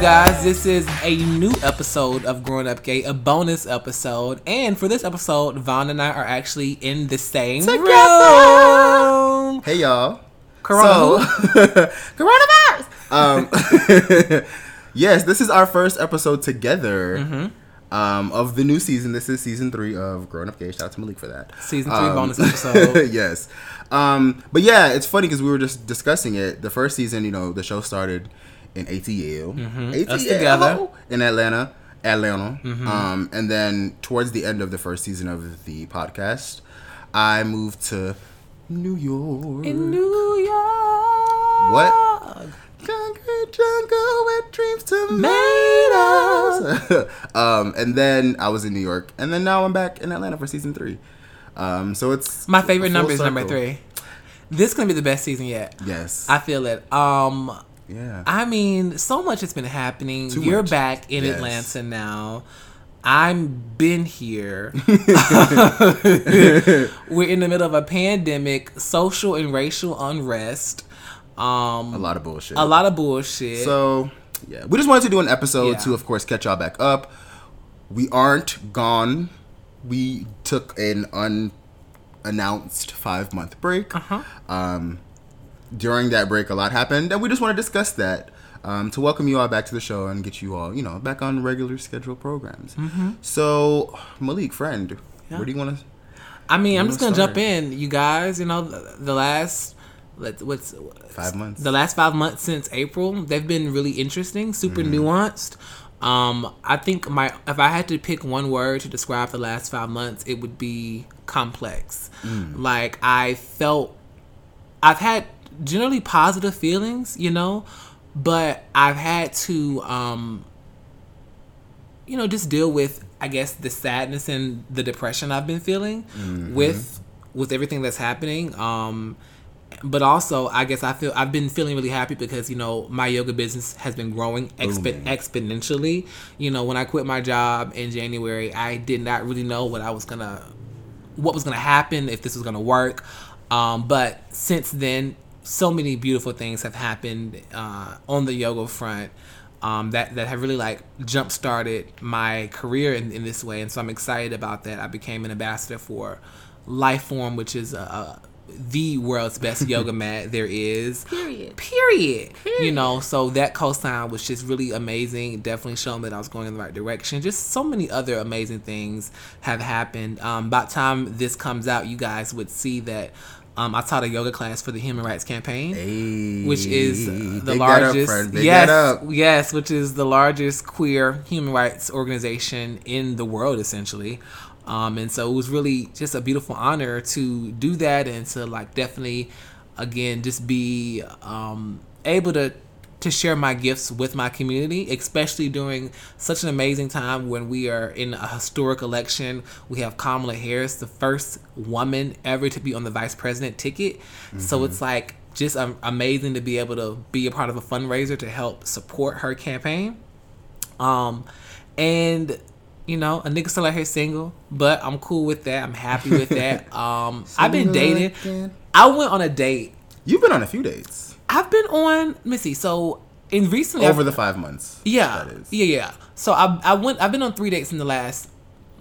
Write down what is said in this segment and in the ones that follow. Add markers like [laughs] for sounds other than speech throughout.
What up, you guys? This is a new episode of Growing Up Gay, a bonus episode. And for this episode, Vaun and I are actually in the same Together. room. Hey y'all. Corona. So, [laughs] coronavirus. Um, [laughs] yes, this is our first episode together Mm-hmm. um, of the new season. This is season three of Grown Up Gay. Shout out to Malik for that. Season three Um, bonus [laughs] episode. yes. Um, but yeah, it's funny because we were just discussing it. The first season, you know, the show started in ATL, Mm-hmm. ATL Us together. in Atlanta, Atlanta. Mm-hmm. Um, and then towards the end of the first season of the podcast, I moved to New York. In New York. What? Concrete jungle where dreams to Made us. [laughs] um, and then I was in New York, and then now I'm back in Atlanta for season three. Um, so it's My favorite number is number three. This is gonna be the best season yet. Yes. I feel it. Um, yeah. I mean, so much has been happening. Too You're much. back in Yes. Atlanta now. I'm been here. [laughs] [laughs] We're in the middle of a pandemic, social and racial unrest. Um, a lot of bullshit. a lot of bullshit. So yeah, we just wanted to do an episode Yeah. to, of course, catch y'all back up. We aren't gone. We took an unannounced five month break. Uh-huh. Um, during that break, a lot happened, and we just want to discuss that um, to welcome you all back to the show and get you all, you know, back on regular scheduled programs. So, Malik, friend, Mm-hmm. Yeah. where do you want to? I mean, I'm just gonna start. jump in, you guys. You know, the, the last let's what's Five months. The last five months since April, they've been really interesting, super Mm-hmm. nuanced. Um, I think my if I had to pick one word to describe the last five months, it would be complex. Mm. Like I felt, I've had generally positive feelings, you know, but I've had to, um, you know, just deal with I guess the sadness and the depression I've been feeling Mm-hmm. with with everything that's happening. Um, but also I guess I feel I've been feeling really happy because you know my yoga business has been growing Booming. exponentially. You know, when I quit my job in January, I did not really know what I was gonna what was gonna happen if this was gonna work. Um, but since then, so many beautiful things have happened uh, on the yoga front um, that that have really like jump started my career in, in this way, and so I'm excited about that. I became an ambassador for Liforme, which is a, a the world's best [laughs] yoga mat there is. Period. Period. You know, so that cosign was just really amazing. Definitely showed that I was going in the right direction. Just so many other amazing things have happened. Um, by the time this comes out, you guys would see that um, I taught a yoga class for the Human Rights Campaign Hey, which is the up, largest. Big yes up. yes which is the largest queer human rights organization in the world essentially um, and so it was really just a beautiful honor to do that and to like definitely again just be um, able to to share my gifts with my community, especially during such an amazing time when we are in a historic election. We have Kamala Harris, the first woman ever to be on the vice president ticket. So it's like just um, amazing to be able to be a part of a fundraiser to help support her campaign. Um, and you know, a nigga still out here single, but I'm cool with that. I'm happy with that. [laughs] Um, I've been dating. I went on a date. You've been on a few dates I've been on. Let me see. So in recently, over I've- the five months. yeah, that is. yeah, yeah. So I I went. I've been on three dates in the last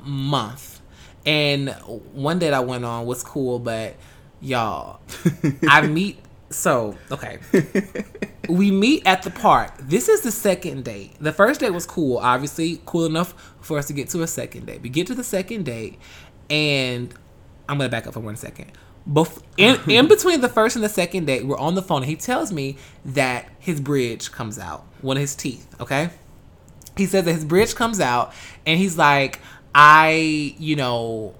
month, and one date I went on was cool, but y'all, I [laughs] meet. So okay, we meet at the park. This is the second date. The first date was cool, obviously cool enough for us to get to a second date. We get to the second date, and I'm gonna back up for one second. Bef- in, in between the first and the second date, we're on the phone. And he tells me that his bridge comes out, one of his teeth. Okay, he says that his bridge comes out, and he's like, I, you know,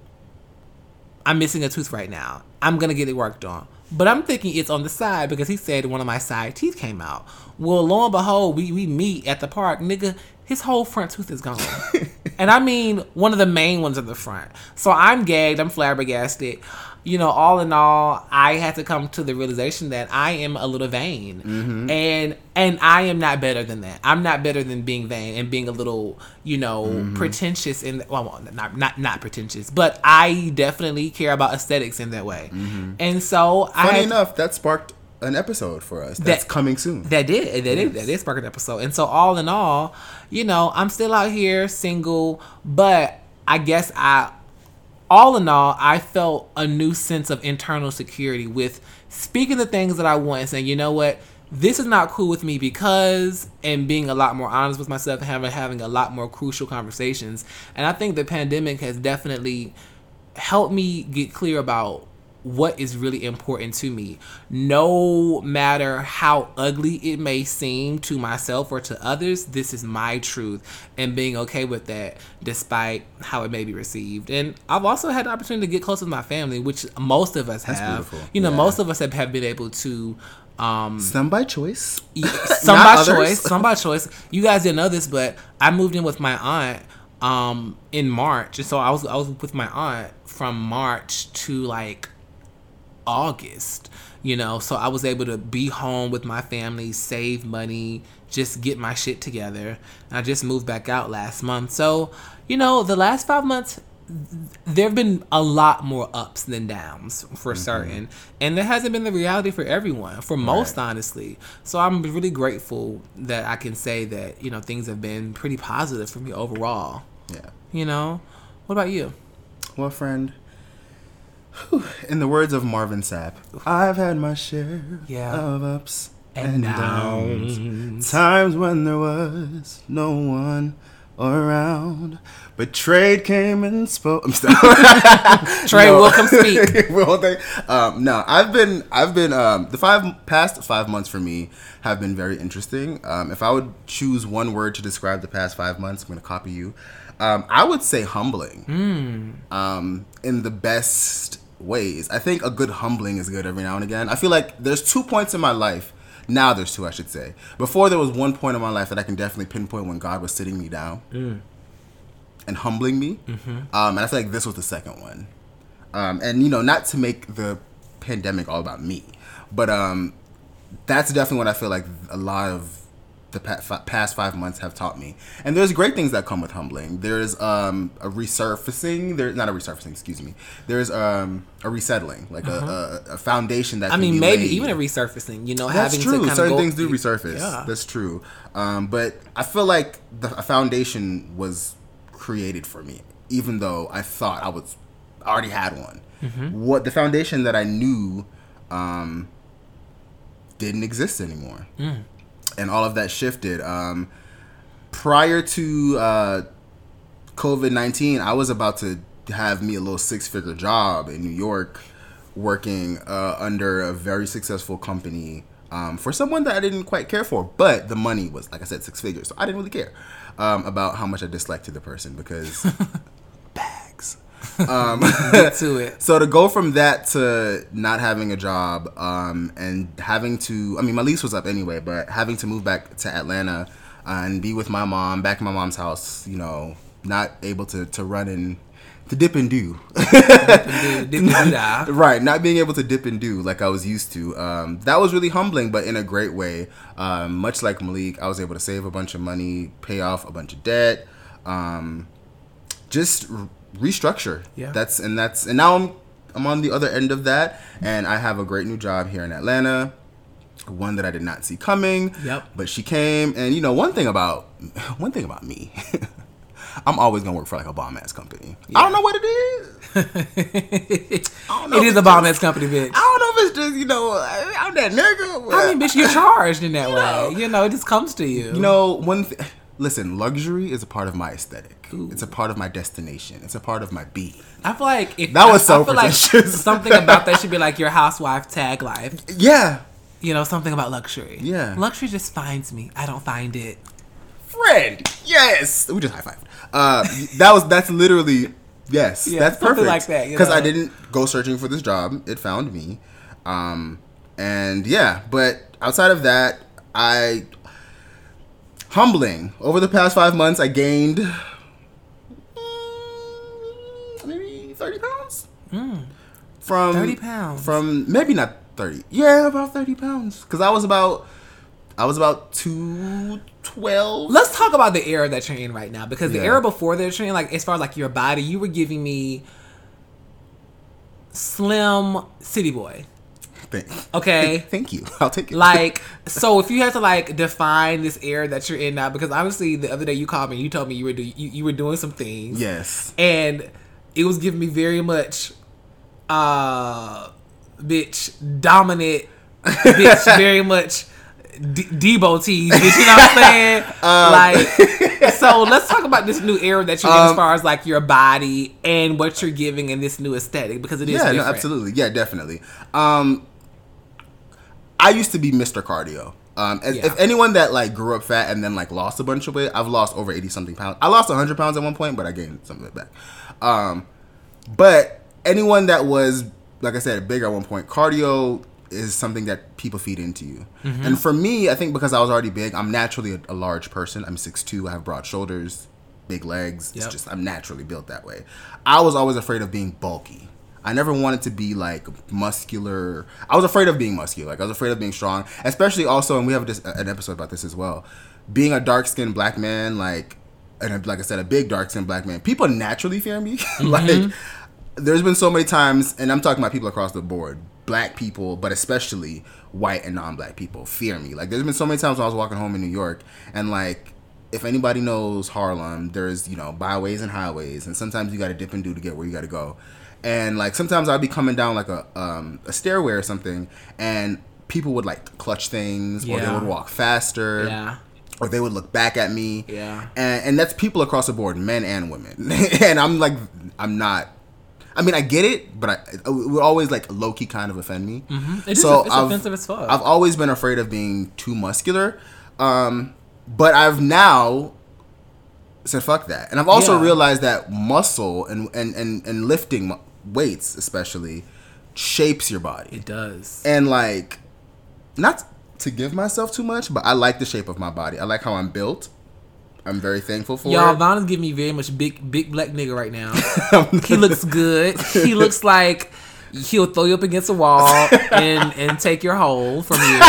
I'm missing a tooth right now. I'm gonna get it worked on. But I'm thinking it's on the side because he said one of my side teeth came out. Well, lo and behold, we, we meet at the park, nigga. His whole front tooth is gone, [laughs] and I mean one of the main ones in the front. So I'm gagged. I'm flabbergasted. You know, all in all, I had to come to the realization that I am a little vain, mm-hmm. and and I am not better than that. I'm not better than being vain and being a little, you know, mm-hmm. pretentious in well, not not not pretentious, but I definitely care about aesthetics in that way. Mm-hmm. And so I Funny had- enough, that sparked an episode for us that's That- coming soon. That did. That did. That did spark an episode. And so, all in all, you know, I'm still out here single, but I guess I, all in all, I felt a new sense of internal security with speaking the things that I want and saying, you know what, this is not cool with me because, and being a lot more honest with myself and having, having a lot more crucial conversations. And I think the pandemic has definitely helped me get clear about what is really important to me. No matter how ugly it may seem to myself or to others, this is my truth and being okay with that despite how it may be received. And I've also had the opportunity to get close with my family, which most of us That's have. beautiful. You know, Yeah. most of us have, have been able to um Some by choice. [laughs] some by others. choice some by choice you guys didn't know this but i moved in with my aunt um in march and so i was i was with my aunt from march to like august you know so i was able to be home with my family save money just get my shit together. And i just moved back out last month. So you know the last five months there have been a lot more ups than downs for Mm-hmm. certain. And that hasn't been the reality for everyone for most Right. honestly. So i'm really grateful that i can say that you know things have been pretty positive for me overall. Yeah. you know? What about you? Well, friend, whew, in the words of Marvin Sapp, I've had my share Yeah. of ups And and, downs. downs. Times when there was no one around, but trade came and spoke. I'm still. [laughs] Trey No. will come speak. [laughs] Will? Um, no, I've been, I've been, um, the five past five months for me have been very interesting. Um, if I would choose one word to describe the past five months, I'm going to copy you. Um, I would say humbling. Um, in the best ways. I think a good humbling is good every now and again. I feel like there's two points in my life. Now there's two, I should say. Before there was one point in my life that I can definitely pinpoint when God was sitting me down and humbling me. Um, and I feel like this was the second one. Um, and you know, not to make the pandemic all about me, but um, that's definitely what I feel like a lot of the past five months have taught me. And there's great things that come with humbling. There's um, a resurfacing. There's not a resurfacing. Excuse me. There's um, a resettling, like a, a, a foundation that. Uh-huh. i mean be maybe laid. even a resurfacing you know That's having true. Certain things do resurface. Yeah. That's true. Um, but I feel like the a foundation was created for me, even though I thought I was I already had one. Mm-hmm. What the foundation that I knew um, didn't exist anymore, Mm. And all of that shifted. Um, prior to uh, COVID nineteen, I was about to have me a little six figure job in New York, working uh, under a very successful company um, for someone that I didn't quite care for. But the money was, like I said, six figures, so I didn't really care um, about how much I disliked the person because. [laughs] [laughs] Um, [laughs] get to it [laughs] so to go from that to not having a job um, and having to, I mean, my lease was up anyway, but having to move back to Atlanta and be with my mom, back in my mom's house, you know, not able to, to run and to dip and do. Dip- dip- dip- right, not being able to dip and do like I was used to. Um, that was really humbling, but in a great way. Um, much like Malik, I was able to save a bunch of money, pay off a bunch of debt, um, just restructure. Yeah. that's and that's and now I'm I'm on the other end of that, and I have a great new job here in Atlanta. One that I did not see coming. Yep. But she came, and you know one thing about [laughs] one thing about me. [laughs] I'm always gonna work for like a bomb ass company. I don't know what it is. [laughs] it know is a bomb ass company bitch I don't know if it's just you know I'm that nigga. I mean, bitch, you're charged in that know. way. You know, it just comes to you. you know one. Th- listen, luxury is a part of my aesthetic. Ooh. It's a part of my destination. It's a part of my being. I feel like if That was so I feel like [laughs] something about that should be like your housewife tag life. Yeah, You know, something about luxury. Yeah. luxury just finds me. I don't find it. friend. Yes, we just high five. Uh, that was that's literally yes. Yeah, that's perfect. like that, Because I didn't go searching for this job; it found me. Um, and yeah, but outside of that, I humbling over the past five months. I gained mm, maybe thirty pounds. From 30 Hmm. pounds. From maybe not thirty. Yeah, about thirty pounds. Because I was about. I was about two twelve. Let's talk about the era that you're in right now because the Yeah. era before that you're in, like as far as like your body, you were giving me slim city boy. Thank, Okay. [laughs] thank you. I'll take it. Like, [laughs] so if you had to like define this era that you're in now, because obviously the other day you called me, and you told me you were do, you, you were doing some things, yes. and it was giving me very much, uh, bitch dominant, bitch [laughs] very much. D- Debo tees, bitch, you know what I'm saying? like, so let's talk about this new era that you're in as Um, far as like your body and what you're giving in this new aesthetic because it is Yeah, no, absolutely. Yeah, definitely. Um, I used to be Mr. Cardio. Um, as, Yeah. If anyone that like grew up fat and then like lost a bunch of weight, I've lost over eighty something pounds. I lost hundred pounds at one point, but I gained some of it back. Um, but anyone that was like I said bigger at one point, cardio is something that people feed into you. Mm-hmm. And for me, I think because I was already big, I'm naturally a, a large person. I'm 6'2", I have broad shoulders, big legs. Yep. It's just I'm naturally built that way. I was always afraid of being bulky. I never wanted to be like muscular. I was afraid of being muscular. Like I was afraid of being strong, especially also, and we have this, an episode about this as well. Being a dark skinned black man, like, and like I said, a big dark skinned black man, people naturally fear me. [laughs] Mm-hmm. like, there's been so many times, and I'm talking about people across the board, black people, but especially white and non-black people fear me. Like, there's been so many times when I was walking home in New York, and like, if anybody knows Harlem, there's you know byways and highways, and sometimes you got to dip and do to get where you got to go. And like sometimes I'd be coming down like a um, a stairway or something, and people would like clutch things, or they would walk faster Yeah. or they would look back at me. Yeah. And, and that's people across the board, men and women. [laughs] and I'm like, I'm not. I mean, I get it, but I, it would always like low key kind of offend me. It is- it's I've- offensive as fuck. I've always been afraid of being too muscular, um, but I've now said fuck that, and I've also Yeah. realized that muscle and and and, and lifting weights, especially, shapes your body It does. and like not to give myself too much but i like the shape of my body i like how i'm built i'm very thankful for Y'all, it Vaun is giving me very much big, big black nigga right now. [laughs] he looks good. He looks [laughs] like he'll throw you up against a wall and and take your hole from you.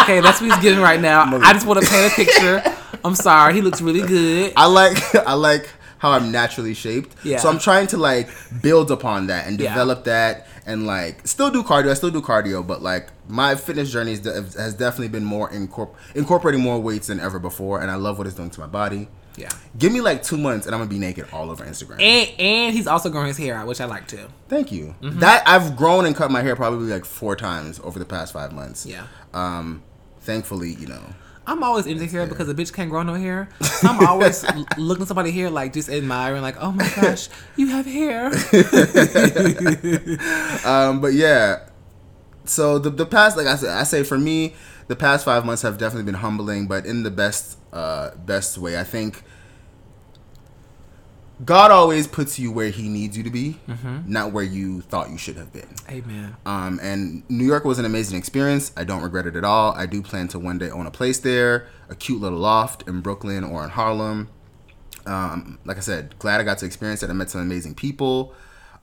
Okay, that's what he's giving right now. [laughs] I just want to paint a picture. I'm sorry. He looks really good. i like i like how i'm naturally shaped Yeah. so i'm trying to like build upon that and Yeah. develop that and like still do cardio i still do cardio but like my fitness journey is, has definitely been more incorpor- incorporating more weights than ever before and i love what it's doing to my body Yeah. give me like two months and i'm gonna be naked all over instagram And and he's also growing his hair out, which I like too. Thank you. Mm-hmm. That I've grown and cut my hair probably like four times over the past five months. Yeah. Um, thankfully, you know. I'm always into insecure because a bitch can't grow no hair. I'm always [laughs] looking at somebody's hair like just admiring, like, oh my [laughs] gosh, you have hair. [laughs] Um, but yeah. So the the past, like I said, I say for me, the past five months have definitely been humbling, but in the best uh best way. I think God always puts you where He needs you to be, Mm-hmm. not where you thought you should have been. Amen. Um, and New York was an amazing experience. I don't regret it at all. I do plan to one day own a place there, a cute little loft in Brooklyn or in Harlem. Um, like I said, glad I got to experience it. I met some amazing people.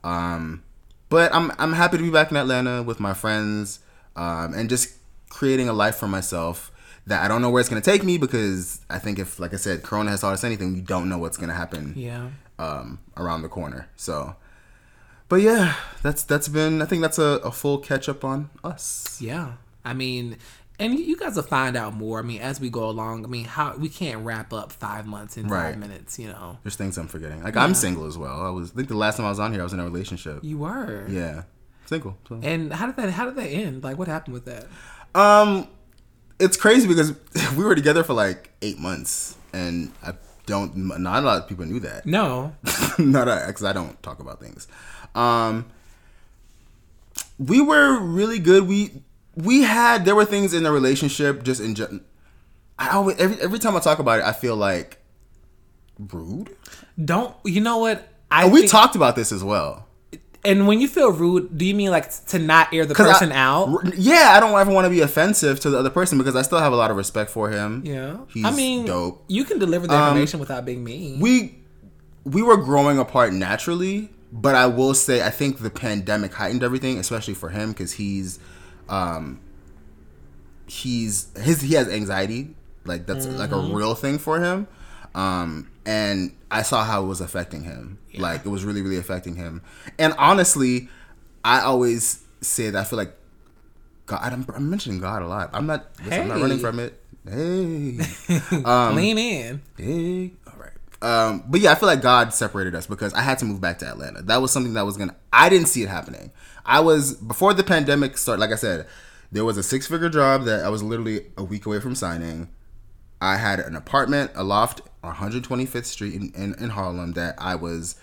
Um, but I'm I'm happy to be back in Atlanta with my friends um, and just creating a life for myself that I don't know where it's gonna take me because I think if, like I said, Corona has taught us anything, we don't know what's gonna happen Yeah. Um, around the corner. So, but yeah, that's that's been. I think that's a, a full catch up on us. Yeah. I mean, and you guys will find out more. I mean, as we go along. I mean, how we can't wrap up five months in Right. five minutes. You know, There's things I'm forgetting. Like I'm single as well. I was. I think the last time I was on here, I was in a relationship. you were. Yeah, single. So. And how did that? How did that end? Like, what happened with that? Um, it's crazy because [laughs] we were together for like eight months, and I don't. Not a lot of people knew that. No. [laughs] not because I don't talk about things. Um, we were really good. We we had there were things in the relationship just in. gen- I always every every time I talk about it, I feel like rude. Don't. You know what? I And we think- talked about this as well. And when you feel rude, do you mean like to not air the 'Cause I- person out? r- Yeah, I don't ever want to be offensive to the other person because I still have a lot of respect for him. Yeah. he's I mean, dope. you can deliver the Um, information without being mean. we we were growing apart naturally but i will say i think the pandemic heightened everything especially for him because he's um he's his he has anxiety like that's like a real thing for him um and i saw how it was affecting him like it was really really affecting him and honestly i always say that i feel like God, I'm, I'm mentioning God a lot. I'm not. Listen, I'm not running from it. [laughs] Hey, Um, Lean in. hey. All right. Um, but yeah, I feel like God separated us because I had to move back to Atlanta. That was something that was gonna. I didn't see it happening. I was before the pandemic started. Like I said, there was a six figure job that I was literally a week away from signing. I had an apartment, a loft on 125th Street in, in, in Harlem that I was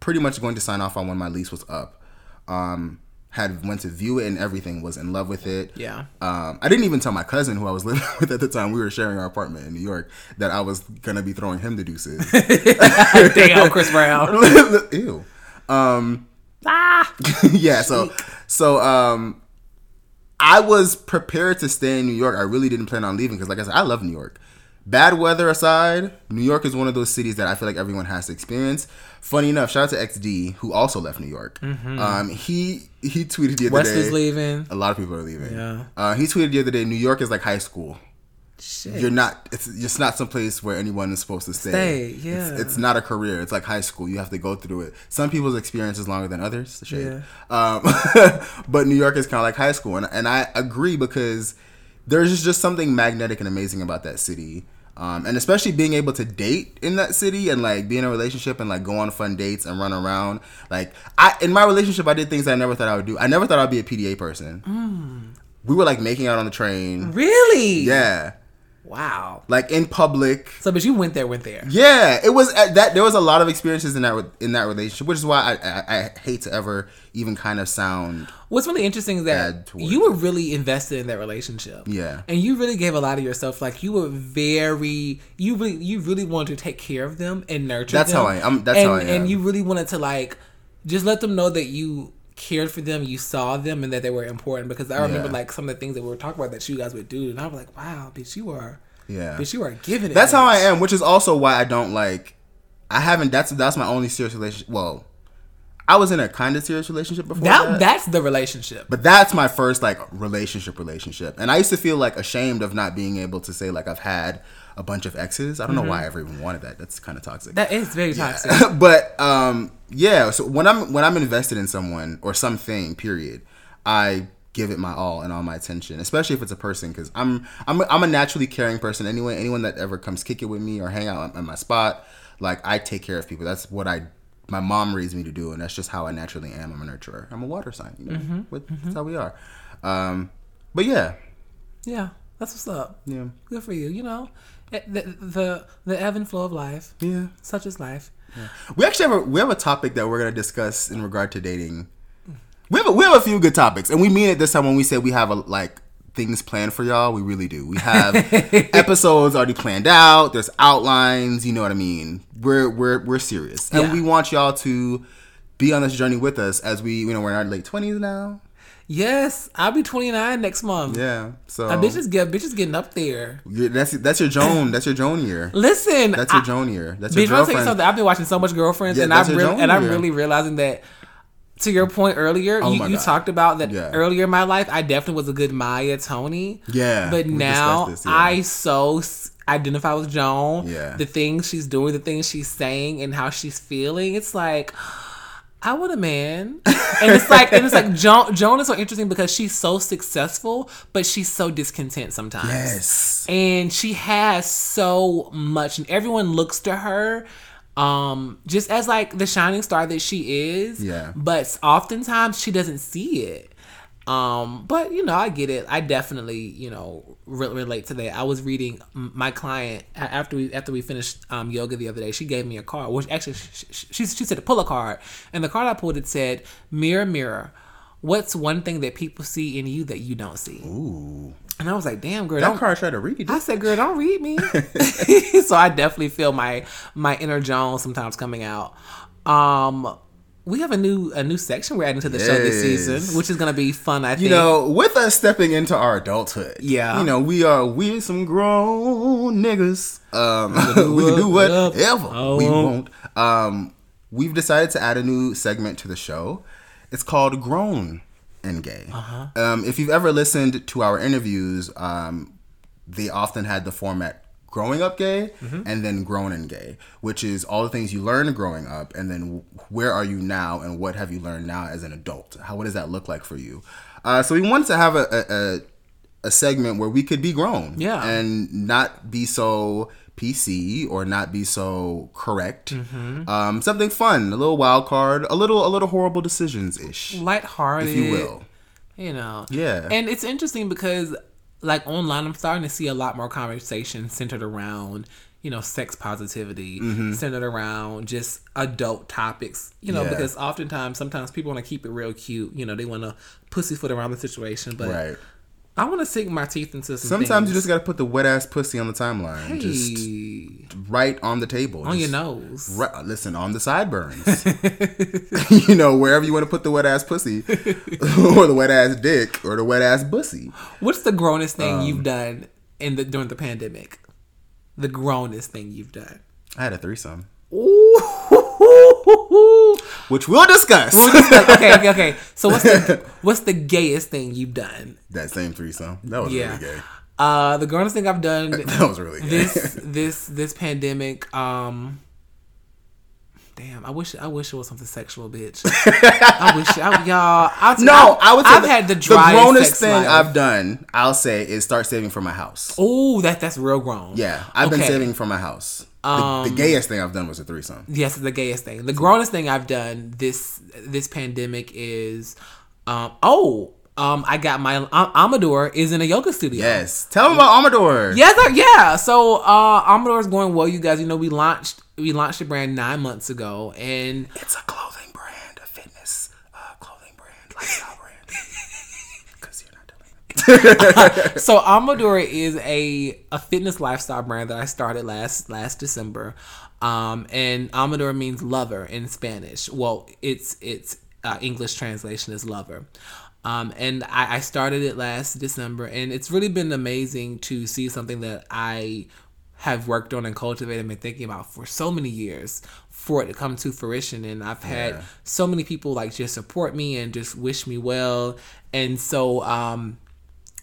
pretty much going to sign off on when my lease was up. Um, had went to view it and everything, was in love with it. Yeah. Um, I didn't even tell my cousin who I was [laughs] living with at the time. We were sharing our apartment in New York that I was gonna be throwing him the deuces. [laughs] Damn, Chris Brown. [laughs] Ew. Um, ah. yeah. So so um, I was prepared to stay in New York. I really didn't plan on leaving because, like I said, I love New York. Bad weather aside, New York is one of those cities that I feel like everyone has to experience. Funny enough, shout out to XD who also left New York. Um, he he tweeted the other West day. West is leaving. A lot of people are leaving. Yeah. Uh, he tweeted the other day, New York is like high school. Shit. You're not. It's just not some place where anyone is supposed to stay. Stay, yeah. It's, it's not a career. It's like high school. You have to go through it. Some people's experience is longer than others. The shade. Um, [laughs] but New York is kind of like high school, and and I agree because there's just something magnetic and amazing about that city. Um, and especially being able to date in that city and like be in a relationship and like go on fun dates and run around. Like I in my relationship, I did things I never thought I would do. I never thought I'd be a PDA person. Mm. We were like making out on the train. Really? Yeah, Wow. like in public. So, but you went there, went there. Yeah, it was that. There was a lot of experiences in that in that relationship, which is why I, I, I hate to ever even kind of sound. What's really interesting is that you were really invested in that relationship. Yeah. And you really gave a lot of yourself. Like you were very, you really, you really wanted to take care of them and nurture That's them. how I am. That's and, how I am. And you really wanted to like, just let them know that you cared for them, you saw them, and that they were important. Because I remember Yeah. like some of the things that we were talking about that you guys would do, and I was like, wow, bitch, you are, Yeah, bitch, you are giving it. that's how I am. Which is also why I don't like. I haven't. That's that's my only serious relationship. Well, I was in a kind of serious relationship before That, that. that's the relationship. But that's my first like relationship relationship. And I used to feel like ashamed of not being able to say like I've had a bunch of exes. I don't know why I ever even wanted that. That's kind of toxic. That is very toxic. [laughs] but um yeah, so when I'm when I'm invested in someone or something, period, I give it my all and all my attention, especially if it's a person cuz I'm I'm I'm a naturally caring person anyway. Anyone that ever comes kick it with me or hang out at my spot, like I take care of people. That's what I my mom raised me to do and that's just how I naturally am. I'm a nurturer. I'm a water sign, you know. What- That's how we are. Um but yeah, yeah, that's what's up. yeah. Good for you. You know, Eh, the the, the ebb and flow of life. Yeah. Such is life. Yeah. We actually have a we have a topic that we're gonna discuss in regard to dating. We have a, we have a few good topics, and we mean it this time when we say we have a like things planned for y'all. We really do. We have [laughs] episodes already planned out. There's outlines. You know what I mean. We're we're we're serious, and Yeah. we want y'all to be on this journey with us as we you know we're in our late twenties now. Yes, I'll be 29 next month. Yeah, so A bitches get bitches getting up there. you- that's that's your Joan. That's your Joan year. Listen, That's your I, Joan year. That's your bitch, I'll tell you something. I've been watching so much girlfriends, Yeah, and I'm really, and I'm really realizing that. To your point earlier, Oh you, you talked about that Yeah. earlier in my life. I definitely was a good Maya Toni. Yeah, but now this, yeah. I so identify with Joan. Yeah. the things she's doing, the things she's saying, and how she's feeling. It's like I want a man, and it's like and it's like Joan. Joan is so interesting because she's so successful, but she's so discontent sometimes. Yes. and she has so much, and everyone looks to her. Um, just as like the shining star that she is, Yeah. But oftentimes she doesn't see it. Um, but you know, I get it. I definitely, you know, re- relate to that. I was reading my client after we after we finished um, yoga the other day. She gave me a card, which actually she, she, she, said to pull a card, and the card I pulled it said, "Mirror, mirror, what's one thing that people see in you that you don't see?" Ooh, And I was like, "Damn, girl, that don't card tried to read. I said, "Girl, don't read me." [laughs] [laughs] so I definitely feel my my inner Joan's sometimes coming out. Um, we have a new a new section we're adding to the show this season, which is gonna be fun. I think. you know, with us stepping into our adulthood, Yeah. you know, we are we some grown niggas. Um, we can [laughs] do whatever we want. Um, we've decided to add a new segment to the show. It's called Grown and Gay. Uh-huh. Um, if you've ever listened to our interviews, um, they often had the format growing up gay Mm-hmm. and then grown and gay which is all the things you learned growing up and then where are you now and what have you learned now as an adult how what does that look like for you Uh, so we wanted to have a, a, a a segment where we could be grown, Yeah. and not be so PC or not be so correct. Mm-hmm. Um, something fun, a little wild card, a little a little horrible decisions ish, lighthearted, if you will. You know, Yeah. And it's interesting because, like online, I'm starting to see a lot more conversation centered around you know sex positivity, Mm-hmm. centered around just adult topics. You know, Yeah. because oftentimes, sometimes people want to keep it real cute. You know, they want to pussyfoot around the situation, but Right. I want to sink my teeth into some. Sometimes you just gotta put the wet ass pussy on the timeline, Hey, just right on the table, on your nose. Right, listen on the sideburns. [laughs] [laughs] you know, wherever you want to put the wet ass pussy, [laughs] or the wet ass dick, or the wet ass bussy. What's the grownest thing Um, you've done in the during the pandemic? The grownest thing you've done. I had a threesome, Ooh. Which we'll discuss. [laughs] okay, okay, okay. So what's the what's the gayest thing you've done? that same threesome. That was Yeah. really gay. Uh, the grownest thing I've done [laughs] That was really gay. this this this pandemic. Um, damn, I wish I wish it was something sexual, bitch. [laughs] I wish I, y'all. I'll t- no, I, I would say I've the, had the the driest grownest sex thing life. I've done. I'll say is start saving for my house. Oh, that that's real grown. Yeah, I've been saving for my house. The, Um, the gayest thing I've done was a threesome. Yes, the gayest thing. The grownest thing I've done this this pandemic is, um, oh, um, I got my um, Amador is in a yoga studio. Yes, tell them about Amador. Yes, sir. yeah. So uh, Amador is going well. You guys, you know, we launched we launched the brand nine months ago, and It's a clothing brand, a fitness uh, clothing brand, lifestyle brand. Because you're not telling me. [laughs] so Amador is a a fitness lifestyle brand that I started last last December, um, and Amador means lover in Spanish. Well, it's it's uh, English translation is lover. Um, and I, I started it last December, and it's really been amazing to see something that I have worked on and cultivated and been thinking about for so many years for it to come to fruition. And I've had Yeah. so many people like just support me and just wish me well. And so, um,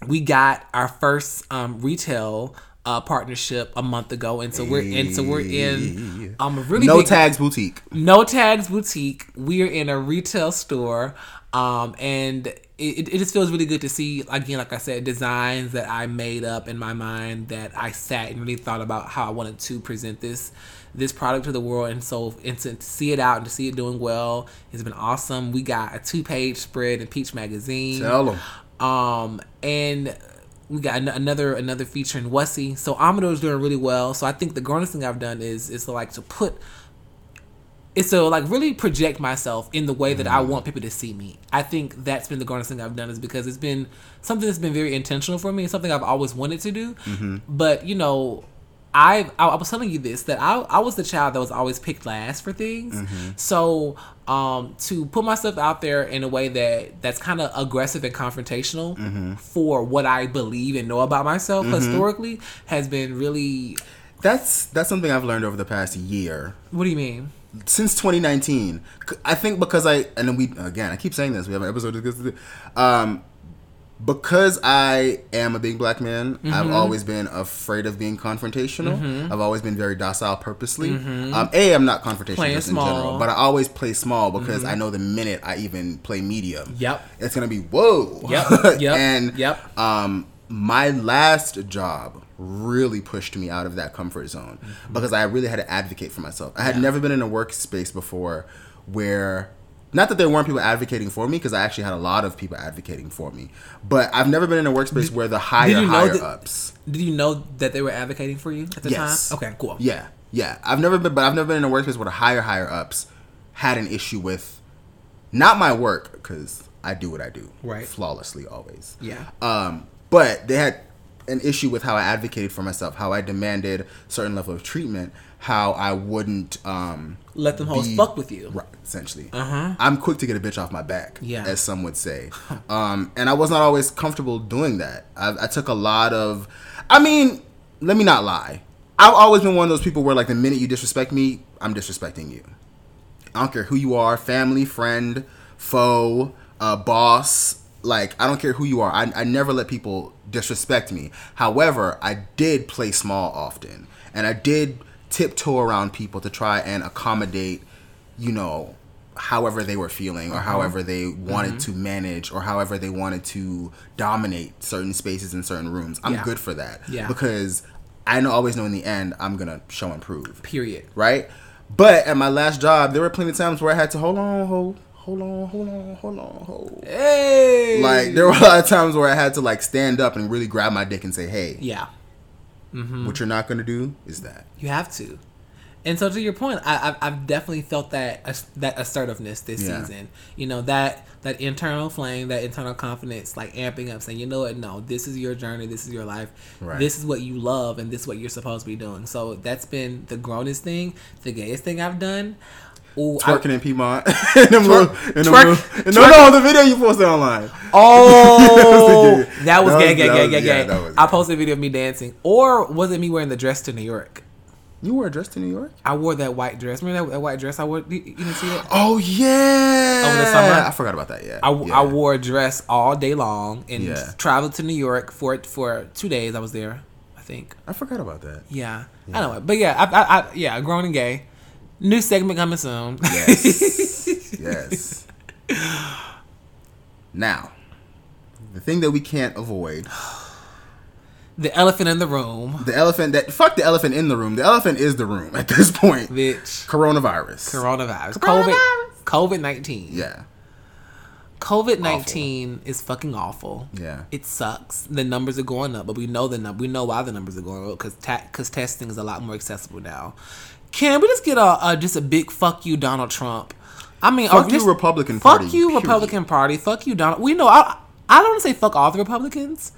we got our first um, retail uh, partnership a month ago, and so we're in. So we're in um, a really No big, tags boutique. no tags boutique. We're in a retail store, um, and it, it just feels really good to see again, like I said, designs that I made up in my mind that I sat and really thought about how I wanted to present this this product to the world, and so and to, to see it out and to see it doing well has been awesome. We got a two page spread in Peach Magazine. Tell 'em. Um, and we got an- another another feature in Wussy. So Amador's doing really well. So I think the grownest thing I've done is is to like to put it's to like really project myself in the way that I mm-hmm. want people to see me. I think that's been the grownest thing I've done is because it's been something that's been very intentional for me. It's something I've always wanted to do. Mm-hmm. But you know, I, I I was telling you this that I I was the child that was always picked last for things. Mm-hmm. So um to put myself out there in a way that that's kind of aggressive and confrontational for what I believe and know about myself historically has been really. That's that's something I've learned over the past year. What do you mean? since 2019 I think because i and then we again i keep saying this we have an episode to discuss it. um because i am a big black man Mm-hmm. i've always been afraid of being confrontational i've always been very docile purposely um a i'm not confrontational Mm-hmm. Playing just in general small. Mm-hmm. but i always play small because i know the minute i even play medium Yep. it's gonna be whoa Yep, [laughs] yep, and yep. um my last job really pushed me out of that comfort zone Mm-hmm. because I really had to advocate for myself. I had never been in a workspace before where not that there weren't people advocating for me because I actually had a lot of people advocating for me, but I've never been in a workspace where the higher you know higher that- ups. Did you know that they were advocating for you at the Yes. time? Okay, cool. Yeah, yeah. I've never been, but I've never been in a workspace where the higher higher ups had an issue with not my work because I do what I do Right. flawlessly always. Yeah. Um, but they had an issue with how I advocated for myself, how I demanded certain level of treatment, how I wouldn't um, Let them hoes be- fuck with you. Right, essentially. Uh-huh. I'm quick to get a bitch off my back, Yeah. as some would say. [laughs] um, and I was not always comfortable doing that. I, I took a lot of. I mean, let me not lie. I've always been one of those people where, like, the minute you disrespect me, I'm disrespecting you. I don't care who you are, family, friend, foe, uh, boss. Like, I don't care who you are. I, I never let people disrespect me. However, I did play small often. And I did tiptoe around people to try and accommodate, you know, however they were feeling or uh-huh. however they wanted mm-hmm. to manage or however they wanted to dominate certain spaces in certain rooms. I'm Yeah. good for that. Yeah. Because I know always know in the end I'm gonna show and prove. Period. Right? But at my last job, there were plenty of times where I had to hold on, hold, hold on, hold on, hold on, hold. Hey. Like there were a lot of times where I had to like stand up and really grab my dick and say, "Hey, Yeah. Mm-hmm. what you're not gonna do is that." You have to. And so to your point, I, I've, I've definitely felt that ass- that assertiveness this Yeah. season. You know that that internal flame, that internal confidence, like amping up, saying, you know what, no, this is your journey, this is your life, Right. this is what you love, and this is what you're supposed to be doing. So that's been the grownest thing, the gayest thing I've done. Ooh, I- Twerking in Piedmont. [laughs] in them little, in them twerk- little- no, no, the video you posted online. Oh, [laughs] That was the gay- gay, gay, gay, gay, was- yeah, gay. that was I posted a video of me dancing, or was it me wearing the dress to New York? You wore a dress to New York? I wore that white dress. Remember that, that white dress I wore? You, you didn't see it? Oh yeah. Over the summer? I forgot about that. Yeah. I, yeah. I wore a dress all day long and Yeah. traveled to New York for for two days. I was there, I think. I forgot about that. Yeah, I know but yeah, I, I, I yeah, grown and gay. New segment coming soon. Yes. [laughs] yes. Now, the thing that we can't avoid, [sighs] the elephant in the room, the elephant that fuck the elephant in the room. The elephant is the room at this point. bitch. Coronavirus. Coronavirus, Coronavirus. COVID, COVID nineteen. Yeah. COVID nineteen is fucking awful. Yeah. It sucks. The numbers are going up, but we know the num- we know why the numbers are going up because because testing is a lot more accessible now. Can we just get a, a just a big fuck you, Donald Trump? I mean, Fuck you, just- Republican Fuck Party, you, period. Republican Party. Fuck you, Donald. We know. I I don't want to say fuck all the Republicans.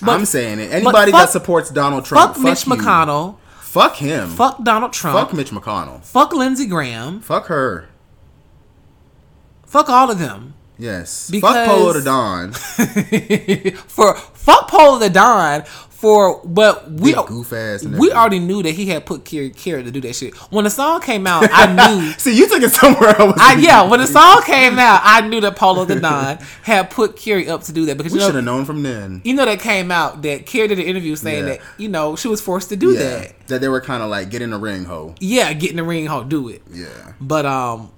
But I'm saying it. Anybody fuck- that supports Donald Trump, fuck Mitch you. McConnell. Fuck him. Fuck Donald Trump. Fuck Mitch McConnell. Fuck Lindsey Graham. Fuck her. Fuck all of them. Yes. Because- Fuck Polo the Don. for fuck Paul the Don for but we Big goof ass we already knew that he had put Kira, Kira to do that shit. When the song came out, I knew. [laughs] See, you took it somewhere else. I, yeah, when the song came out, I knew that Polo the Don had put Kiri up to do that because we you should have known from then. you know that came out that Kira did an interview saying Yeah. that you know she was forced to do Yeah. that. That they were kind of like, get in the ring, ho. Yeah, get in the ring, ho, do it. Yeah. But um,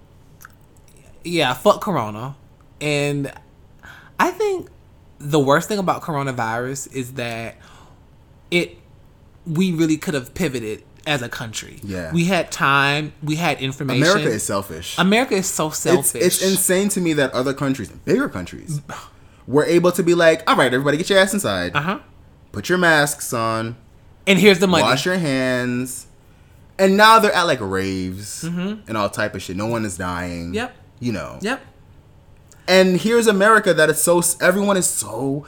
yeah, fuck Corona, and I think the worst thing about coronavirus is that it we really could have pivoted as a country. Yeah. we had time, we had information. America is selfish. America is so selfish. it's insane to me that other countries, bigger countries, [sighs] were able to be like, all right, everybody get your ass inside. Uh huh. Put your masks on. And here's the money. Wash your hands. And now they're at like raves and all type of shit. No one is dying. Mm-hmm. Yep. You know. Yep. And here's America that is so everyone is so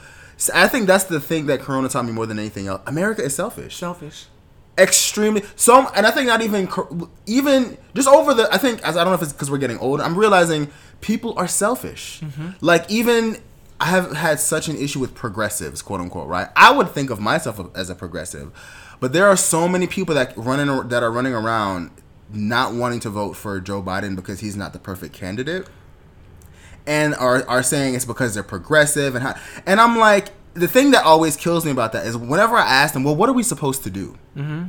I think that's the thing that Corona taught me more than anything else. America is selfish. Selfish. extremely so and i think not even cor- even just over the i think as i don't know if it's because we're getting older i'm realizing people are selfish mm-hmm. like even i have had such an issue with progressives quote unquote right i would think of myself as a progressive but there are so many people that running that are running around not wanting to vote for joe biden because he's not the perfect candidate and are are saying it's because they're progressive and how, and I'm like the thing that always kills me about that is whenever I ask them, well, what are we supposed to do? Mm-hmm.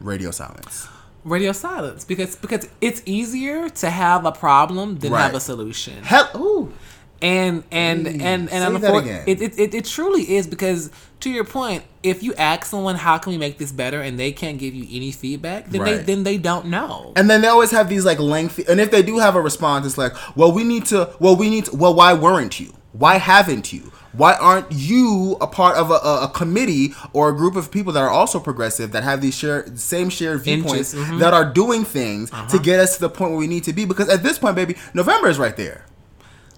Radio silence. Radio silence because because it's easier to have a problem than have a solution. Hell, ooh, and and and and again. it, it, it it truly is because to your point, if you ask someone how can we make this better and they can't give you any feedback, then they then they don't know. and then they always have these like lengthy, and if they do have a response, it's like, well, we need to, well, we need to, well, why weren't you? Why haven't you? Why aren't you a part of a, a, a committee or a group of people that are also progressive that have these share, same shared viewpoints mhm. that are doing things to get us to the point where we need to be? Because at this point, baby, November is right there.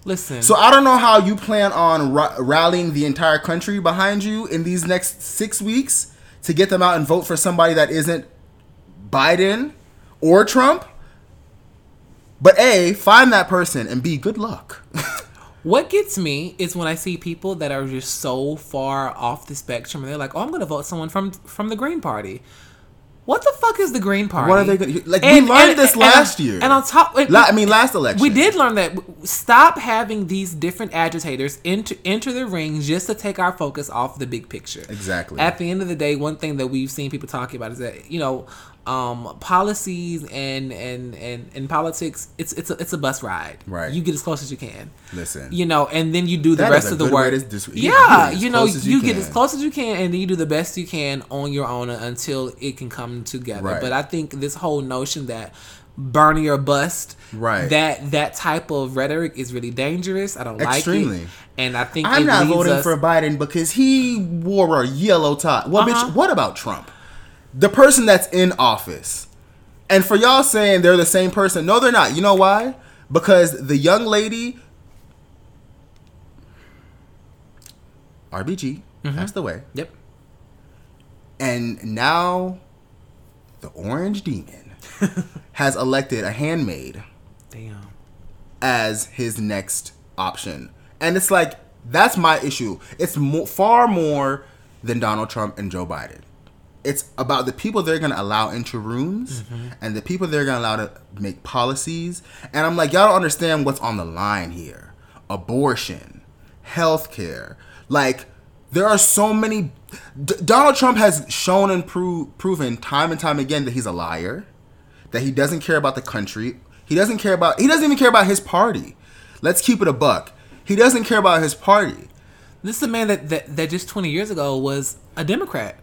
Listen, So I don't know how you plan on ra- rallying the entire country behind you in these next six weeks to get them out and vote for somebody that isn't Biden or Trump. But A, find that person and B, good luck. [laughs] what gets me is when I see people that are just so far off the spectrum and they're like, "Oh, I'm going to vote someone from from the Green Party." What the fuck is the Green Party? What are they gonna- like, we learned this last on- year. And on top, La- I mean, last election. We did learn that. Stop having these different agitators enter enter the ring just to take our focus off the big picture. Exactly. At the end of the day, one thing that we've seen people talking about is that you know um, policies and and and in politics, it's it's a, it's a bus ride. Right. You get as close as you can. Listen. You know, and then you do the That rest of the work. dis- you yeah, get you know, you, you get as close as you can, and then you do the best you can on your own until it can come together. Right. But I think this whole notion that burn your bust, Right. That that type of rhetoric is really dangerous. I don't like Extremely. it, and I think I'm not voting us- for Biden because he wore a yellow tie. Well, Uh-huh. bitch, what about Trump? The person that's in office. And for y'all saying they're the same person, no, they're not. You know why? Because the young lady, RBG, Mm-hmm. passed away. Yep. And now the Orange Demon [laughs] has elected a handmaid Damn. as his next option. And it's like that's my issue. It's far more than Donald Trump and Joe Biden. It's about the people they're going to allow into rooms mm-hmm. and the people they're going to allow to make policies. And I'm like, y'all don't understand what's on the line here. Abortion, healthcare. Like there are so many D- Donald Trump has shown and pro- proven time and time again that he's a liar that he doesn't care about the country. He doesn't care about. He doesn't even care about his party. Let's keep it a buck. He doesn't care about his party. This is a man that, that, that just 20 years ago was a Democrat.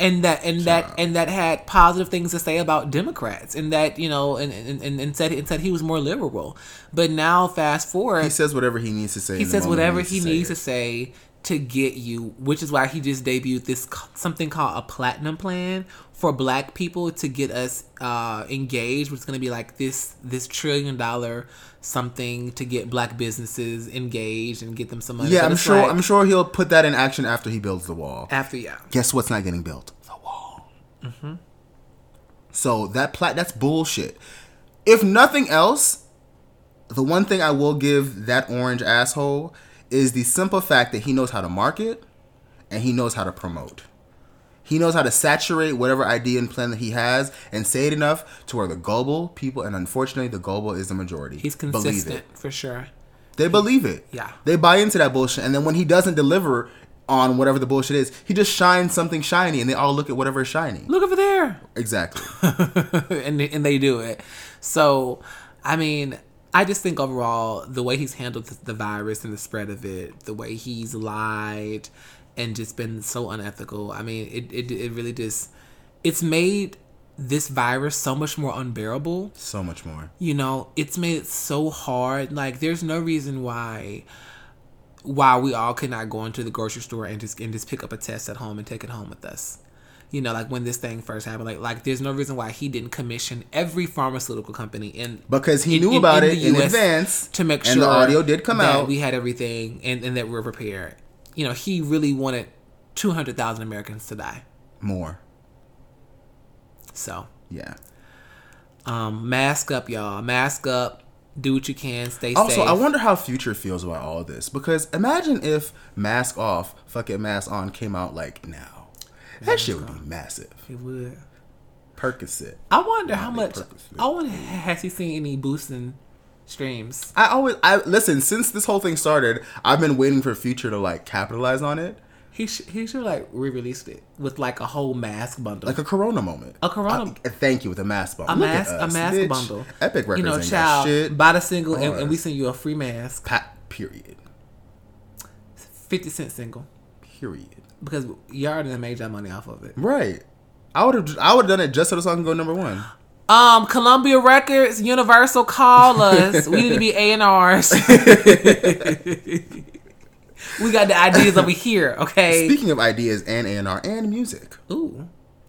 And that and that and that had positive things to say about Democrats and that you know and, and, and, said and said he was more liberal, but now fast forward He says whatever he needs to say. he says whatever he say needs it. to say to get you, which is why he just debuted this something called a platinum plan for Black people to get us uh, engaged. Which is going to be like this this trillion dollar something to get Black businesses engaged and get them some money. Yeah, I'm sure. like, I'm sure he'll put that in action after he builds the wall. after yeah. Guess what's not getting built? The wall. Mm-hmm. So that plat that's bullshit. If nothing else, the one thing I will give that orange asshole is the simple fact that he knows how to market and he knows how to promote. He knows how to saturate whatever idea and plan that he has and say it enough to where the global people, and unfortunately, the global is the majority. He's Believe consistent it. for sure. They believe it. Yeah. They buy into that bullshit. And then when he doesn't deliver on whatever the bullshit is, he just shines something shiny and they all look at whatever is shiny. Look over there. Exactly. [laughs] and they, and they do it. So, I mean, I just think overall the way he's handled the, the virus and the spread of it, the way he's lied and just been so unethical. I mean, it it, it really just it's made this virus so much more unbearable. so much more. You know, it's made it so hard. Like, there's no reason why why we all could not go into the grocery store and just and just pick up a test at home and take it home with us. You know, like when this thing first happened, like like there's no reason why he didn't commission every pharmaceutical company in Because he in- knew in- about in it in advance. to make and sure the audio did come that out. we had everything and, and that we were prepared. You know, he really wanted two hundred thousand Americans to die. more. So, Yeah. um, mask up, y'all. Mask up. Do what you can. Stay Also, safe. Also, I wonder how Future feels about all this because imagine if Mask Off, Fuck It Mask On came out like now. That shit would be massive. It would. Percocet. I wonder how much. purpose, I wonder has he seen any boosting streams? I always I listen since this whole thing started. I've been waiting for Future to like capitalize on it, He sh- he should like re-released it with like a whole mask bundle, like a Corona moment. A Corona- I- thank you with a mask bundle. a Look mask, a mask bitch. bundle. Epic Records You know, child, shit. buy the single and, and we send you a free mask, Pat. Period. fifty cent single, Period. because y'all already done made your money off of it. Right. I would have. I would have done it just so the song can go number one. Um, Columbia Records, Universal, call us. we need to be A and R's. [laughs] we got the ideas over here, okay? Speaking of ideas and A and R and music, Ooh,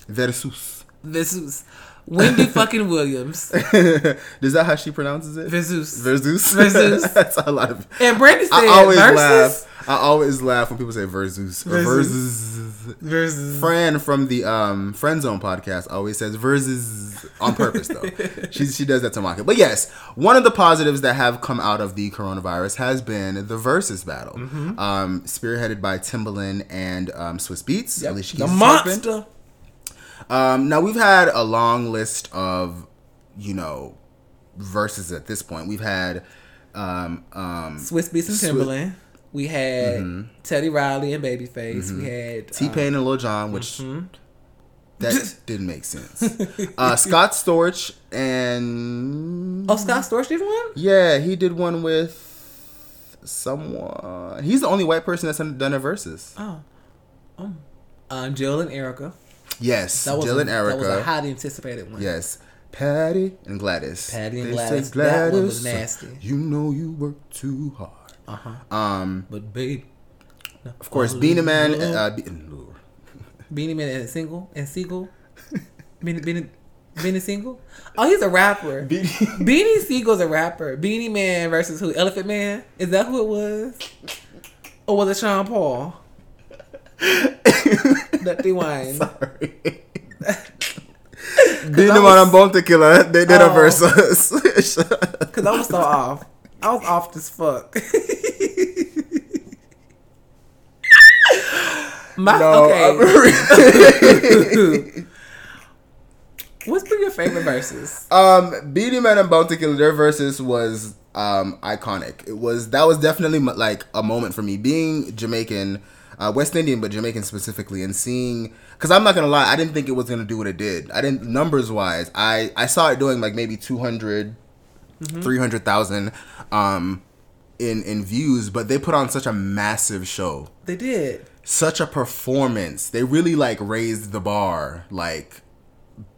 Versus. is Wendy fucking Williams. [laughs] Is that how she pronounces it? Versus. Versus. Versus. [laughs] That's a lot of. And Brandy said I always versus. laugh. I always laugh when people say versus. Versus. versus. Fran from the um, Friend Zone podcast always says versus on purpose though. [laughs] she she does that to mock it. But yes, one of the positives that have come out of the coronavirus has been the versus battle, Mm-hmm. um, spearheaded by Timbaland and um, Swizz Beatz. Alicia the Keys' husband. Um, now we've had a long list of, you know, verses at this point. We've had, um, um, Swizz Beatz and Swi- Timbaland. We had Teddy Riley and Babyface. We had T uh, Pain and Lil Jon, which That [laughs] didn't make sense. Uh, Scott Storch and Oh, Scott Storch did one. yeah, he did one with someone. He's the only white person that's done a versus. Oh, oh, um, Jill and Erica. Yes, That was Jill a, and Erica. That was a highly anticipated one. Yes. Patty and Gladys. Patty and Gladys. Gladys. That one was nasty. You know you work too hard. Uh huh. Um, But babe, of course, Beenie Man. Lord. Uh, Be- Beenie Man and Single and Sigel. Beanie Beanie Beanie Single. Oh, he's a rapper. [laughs] [laughs] Beanie Sigel's a rapper. Beenie Man versus who? Elephant Man. Is that who it was? Or was it Sean Paul? Dirty wine. [laughs] Sorry. [laughs] Beenie Man and Bounty Killer. They did a Oh. versus. [laughs] Cause I was so off. I was off as fuck. My no, okay. What's been your favorite verses? Um, Beenie Man and Bounty Killer, their versus was um iconic. It was that was definitely like a moment for me being Jamaican, uh, West Indian, but Jamaican specifically, and seeing because I'm not gonna lie, I didn't think it was gonna do what it did. I didn't numbers wise. I I saw it doing like maybe 200, 300,000 um in in views, but they put on such a massive show They did. such a performance. They really like raised the bar, like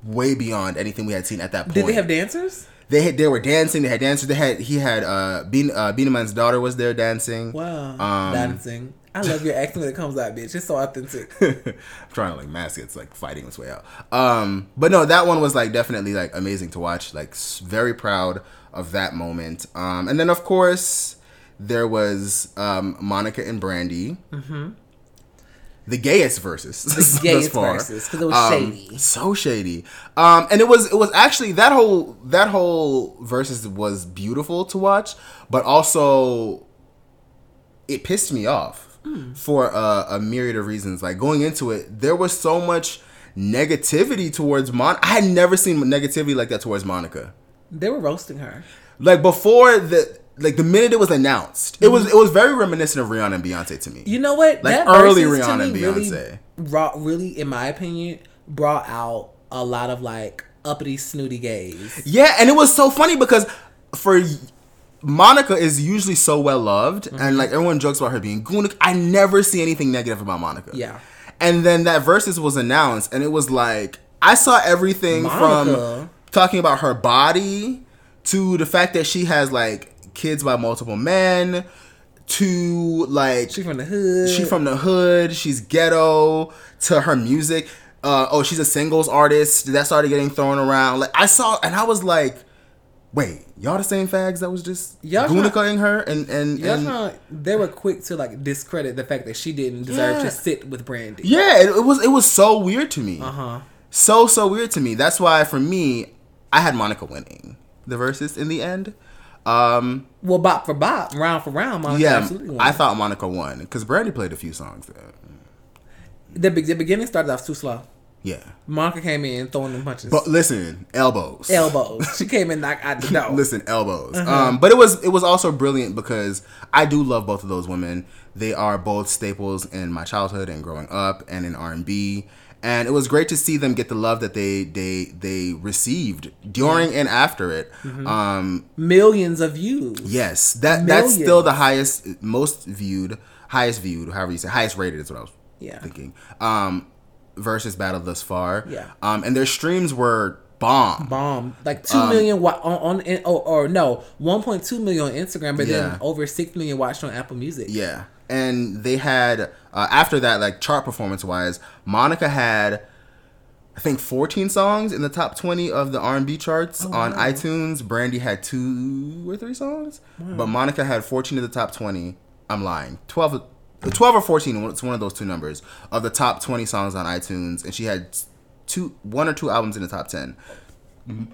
way beyond anything we had seen at that point. Did they have dancers? They had, they were dancing. They had dancers. They had he had uh Bean uh Beenie Man's daughter was there dancing. Wow. Um, dancing. I love your accent when it comes out, bitch. It's so authentic. [laughs] I'm trying to like mask it. It's like fighting its way out. Um, but no, that one was like definitely like amazing to watch. Like very proud of that moment. Um, and then of course there was um Monica and Brandy. Mm-hmm. The gayest verses. The [laughs] gayest verses, 'cause it was shady. So shady. Um, and it was it was actually that whole that whole verses was beautiful to watch, but also it pissed me off for a, a myriad of reasons. Like going into it, there was so much negativity towards Mon. I had never seen negativity like that towards Monica. they were roasting her. Like before the like the minute it was announced, it was it was very reminiscent of Rihanna and Beyonce to me. You know what? Like That early Rihanna and really Beyonce. Brought, really, in my opinion, brought out a lot of like uppity, snooty gays. Yeah, and it was so funny because for Monica is usually so well loved, Mm-hmm. and like everyone jokes about her being goonic. I never see anything negative about Monica. Yeah. And then that versus was announced, and it was like I saw everything Monica. from talking about her body to the fact that she has like kids by multiple men to like She from the hood. she from the hood. She's ghetto. To her music. Uh, oh, she's a singles artist. That started getting thrown around. Like I saw, and I was like, "Wait, y'all the same fags that was just Y'all goonicaing her?" And and, Y'all and trying, they were quick to like discredit the fact that she didn't deserve Yeah. to sit with Brandy. yeah, it, it was it was so weird to me. Uh huh. So so weird to me. That's why for me, I had Monica winning the verses in the end. Um, Well, bop for bop, round for round, Monica yeah, absolutely won. I thought Monica won because Brandy played a few songs there. the, be- the beginning started off too slow. Yeah, Monica came in throwing them punches. but listen, elbows. elbows. She [laughs] came in like I don't know. Listen, elbows. Uh-huh. Um, but it was it was also brilliant because I do love both of those women. They are both staples in my childhood and growing up, and in R and B. And it was great to see them get the love that they they they received during and after it. Mm-hmm. Um, Millions of views. yes, that that's still the highest, most viewed, highest viewed, however you say, highest rated is what I was Yeah. thinking. Um, versus battle thus far. Yeah. Um, and their streams were bomb. Bomb like two Um, million wa- on, on or, or no one point two million on Instagram, but Yeah. then over six million watched on Apple Music. Yeah, and they had uh, after that, like chart performance wise, Monica had I think 14 songs in the top 20 of the R&B charts Oh, on iTunes. Brandy had two or three songs, but Monica had 14 of the top 20. I'm lying, 12, 12 or 14. It's one of those two numbers of the top 20 songs on iTunes, and she had two, one or two albums in the top 10.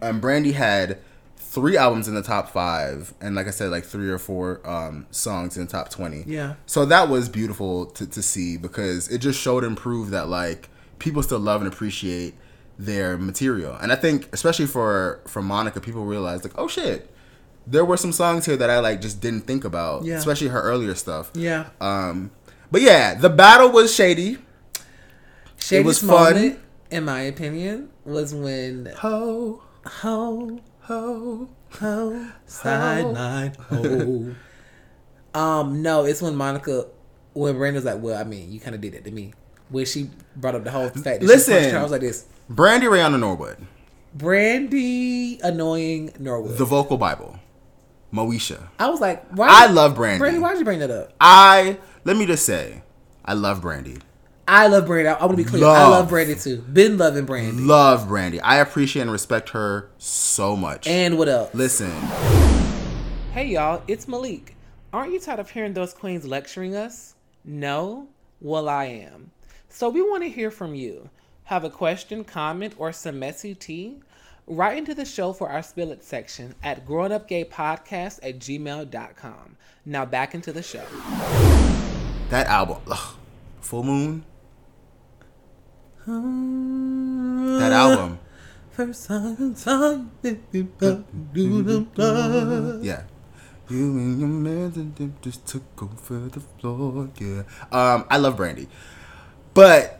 And Brandy had three albums in the top five, and like I said, like three or four um, songs in the top 20. Yeah. So that was beautiful to, to see because it just showed and proved that like people still love and appreciate their material. And I think especially for for Monica, people realize like, oh shit, there were some songs here that I like just didn't think about. Yeah. Especially her earlier stuff. Yeah. Um but yeah, the battle was shady. Shady was fun. moment. in my opinion, was when Ho, ho ho. ho sideline [laughs] ho. Um, no, it's when Monica, when Brandy like, "Well, I mean, you kind of did it to me." When she brought up the whole fact that Listen. her, I was like, "This Brandy Rayana Norwood, Brandy annoying Norwood." the vocal Bible, Moesha. I was like, "Why?" I love Brandy. Brandy. Why'd you bring that up? I let me just say, I love Brandy. I love Brandy. I, I want to be clear. I Love. love Brandy too. Been loving Brandy. Love Brandy. I appreciate and respect her so much. And what else? Listen, Hey y'all, it's Malik. Aren't you tired of hearing those queens lecturing us? No? Well, I am. So we want to hear from you. Have a question, comment, or some messy tea? Write into the show for our Spill It section at grownupgaypodcast at gmail.com. Now back into the show. that album, ugh, Full Moon. That album, First time, time, yeah. You and your man just took over the floor, yeah. Um, I love Brandy, but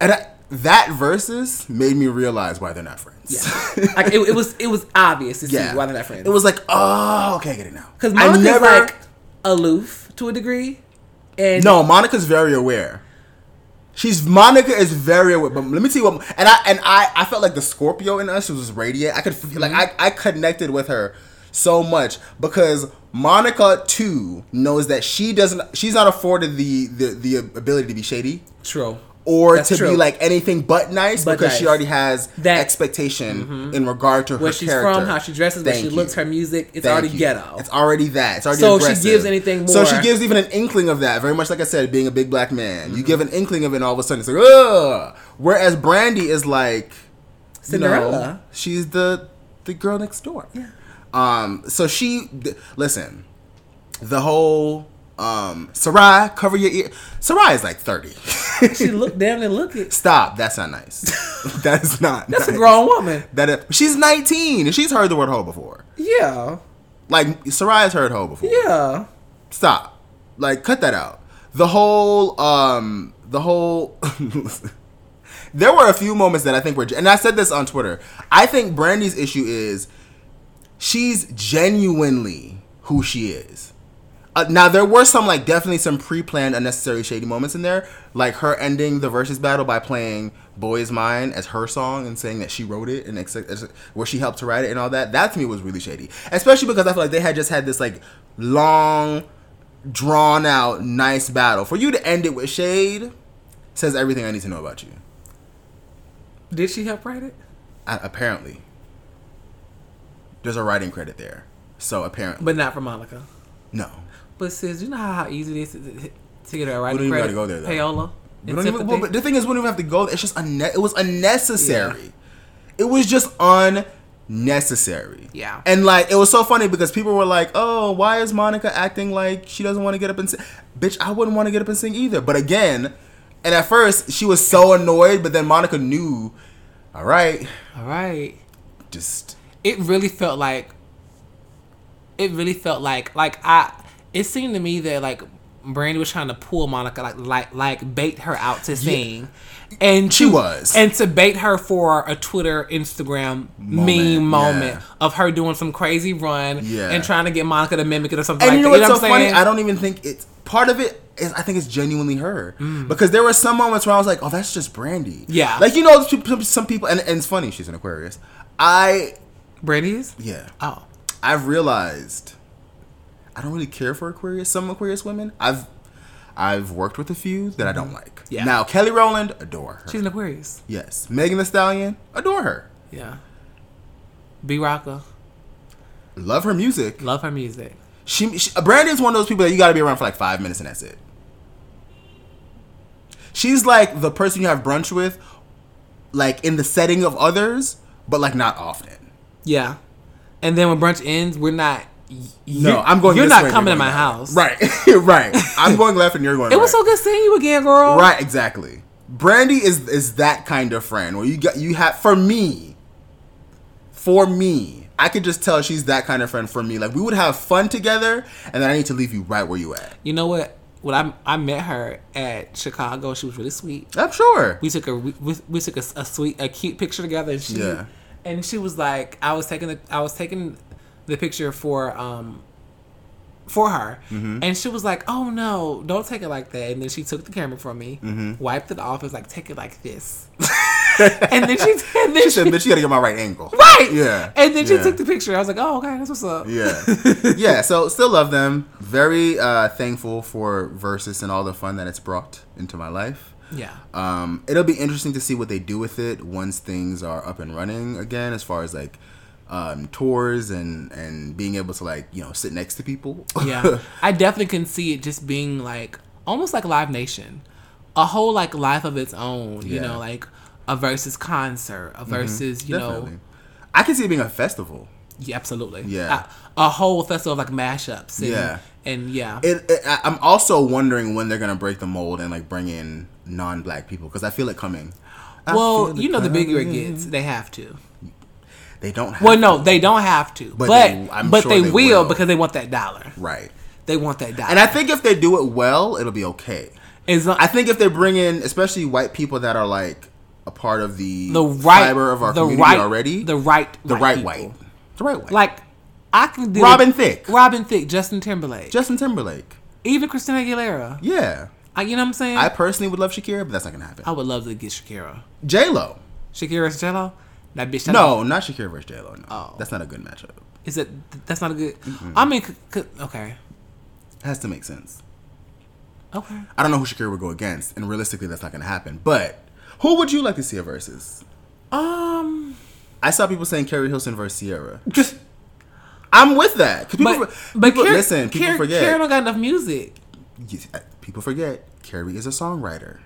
and I, that verses made me realize why they're not friends. Yeah. [laughs] like it, it was it was obvious to see yeah. why they're not friends. It was like, oh, okay, I get it now. because Monica's never- like aloof to a degree, and No, Monica's very aware. She's Monica is very aware. But let me see what. And I and I I felt like the Scorpio in us was radiate. I could feel like Mm-hmm. I I connected with her so much because Monica too knows that she doesn't. She's not afforded the the the ability to be shady true. Or That's to true. be like anything but nice But because she already has That- expectation in regard to her where she's character. from, how she dresses, where Thank she you. looks, her music, it's Thank already you. ghetto. It's already that. It's already So she gives anything So she gives even an inkling of that. Very much like I said, being a big black man, Mm-hmm. you give an inkling of it, and all of a sudden it's like, ugh. Whereas Brandy is like you know, she's the the girl next door. Yeah. Um. So she th- listen. The whole um Sarai cover your ear. Sarai is like thirty. [laughs] she looked down and look it. Stop. That's not nice. [laughs] that is not. That's a grown woman. That is, she's nineteen and she's heard the word hoe before. Yeah, Like Sarai's heard hoe before. yeah. stop like cut that out the whole um the whole [laughs] there were a few moments that i think were and i said this on twitter i think brandy's issue is she's genuinely who she is uh, now there were some like definitely some pre-planned unnecessary shady moments in there. Like her ending the versus battle by playing boy is mine as her song and saying that she wrote it and ex- ex- where she helped to write it and all that. That to me was really shady. Especially because i feel like they had just had this like long drawn out nice battle. For you to end it with shade says everything i need to know about you. Did she help write it? uh, apparently. There's a writing credit there. So apparently. But not for Monica. no But sis, you know how, easy it is to, to get a don't even credit? go there, though. Payola. We and don't even, well, but the thing is, we don't even have to go. It's just unne- it was unnecessary. It was just unnecessary. Yeah. And like it was so funny because people were like, "Oh, why is Monica acting like she doesn't want to get up and sing?" Bitch, I wouldn't want to get up and sing either. But again, and at first she was so annoyed, but then Monica knew. All right, All right. just It really felt like. It really felt like like I. It seemed to me that like Brandy was trying to pull Monica like like like bait her out to sing, and She to- was. and to bait her for a Twitter Instagram Moment, meme moment yeah. of her doing some crazy run Yeah. and trying to get Monica to mimic it or something And like you know that. what's You know so what I'm funny? saying? I don't even think it's part of it. Is, I think it's genuinely her Mm. because there were some moments where I was like, "Oh, that's just Brandy." Yeah. like you know, some, people, and, and it's funny. She's an Aquarius. I Brandy is. yeah, Oh, I've realized I don't really care for Aquarius. Some Aquarius women. I've I've worked with a few that I don't like. Mm-hmm. Yeah. Now Kelly Rowland, adore her. she's an Aquarius. yes. Megan Thee Stallion, adore her. Yeah. B Rocka, Love her music. love her music. She, she Brandy's one of those people that you got to be around for like five minutes and that's it. She's like the person you have brunch with, like in the setting of others, but like not often. Yeah. And then when brunch ends, we're not. No, I'm going. You're not coming to my house. Right, [laughs] right. I'm going left and you're going. It was so good seeing you again, girl. Right, exactly. Brandy is is that kind of friend where you got you have for me. For me, I could just tell she's that kind of friend for me. Like we would have fun together, and then I need to leave you right where you at. You know what? when I I met her at Chicago, she was really sweet. I'm sure. We took a we, we took a, a sweet a cute picture together. And she, Yeah. And she was like, I was taking the I was taking the picture for um for her, Mm-hmm. and she was like, "Oh no, don't take it like that." And then she took the camera from me, Mm-hmm. wiped it off, and was like, "Take it like this." [laughs] and then she and then She said, "Bitch, you gotta get my right angle." right, Yeah. And then she Yeah. took the picture. I was like, "Oh, okay, that's what's up." Yeah. [laughs] yeah, so still love them. Very uh, thankful for Versus and all the fun that it's brought into my life. yeah. Um, it'll be interesting to see what they do with it once things are up and running again, as far as like um, tours and and being able to like you know sit next to people. yeah [laughs] i definitely can see it just being like almost like live nation a whole like life of its own you Yeah. know like a versus concert a versus you know I can see it being a festival. yeah, absolutely Yeah. a, a whole festival of like mashups and, Yeah. and yeah It, it, I'm also wondering when they're gonna break the mold and like bring in non-black people because I feel it coming. I well feel you know the bigger it gets they have to They don't. Have well no they don't have to But but they- but sure they, they will will. because they want that dollar right. they want that dollar And I think if they do it well, it'll be okay. As long- I think if they bring in, especially white people that are like a part of the, the right fiber of our the community right already, the right the right people. white, the right white, like I can do Robin Thicke. Robin Thicke, Justin Timberlake, Justin Timberlake. even Christina Aguilera. Yeah, I, you know what I'm saying? I personally would love Shakira, but that's not gonna happen. I would love to get Shakira. J Lo. Shakira's Jello. That bitch. that- No, not Shakira versus J Lo. No, Oh. that's not a good matchup. is it? That's not a good. I mean, c- c- okay, It has to make sense. okay. I don't know who Shakira would go against, and realistically, that's not gonna happen. But who would you like to see a versus? Um, I saw people saying Keri Hilson versus Ciara. Just, I'm with that. people, but but people- Karen, listen, people Karen, forget. Karen don't got enough music. Uh, people forget Carrie is a songwriter.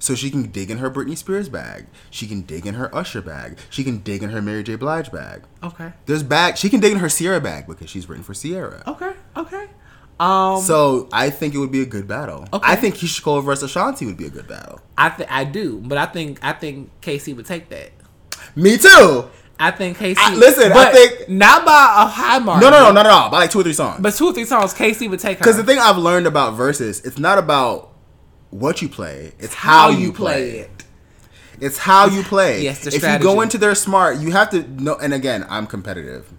So she can dig in her Britney Spears bag. She can dig in her Usher bag. She can dig in her Mary J. Blige bag. Okay, There's bag. She can dig in her Ciara bag because she's written for Ciara. okay, okay. Um, So I think it would be a good battle. Okay. I think Keyshia Cole versus Ashanti would be a good battle. I th- I do, but I think I think Casey would take that. Me too. I think Casey. I- listen, I think- not by a high mark. No, no, no, no, no. By like two or three songs. But two or three songs, Casey would take her. Because the thing I've learned about versus, it's not about what you play. It's how how, you play it. It's how you [laughs] play. Yes, the if you go into there smart, you have to know. And again, I'm competitive.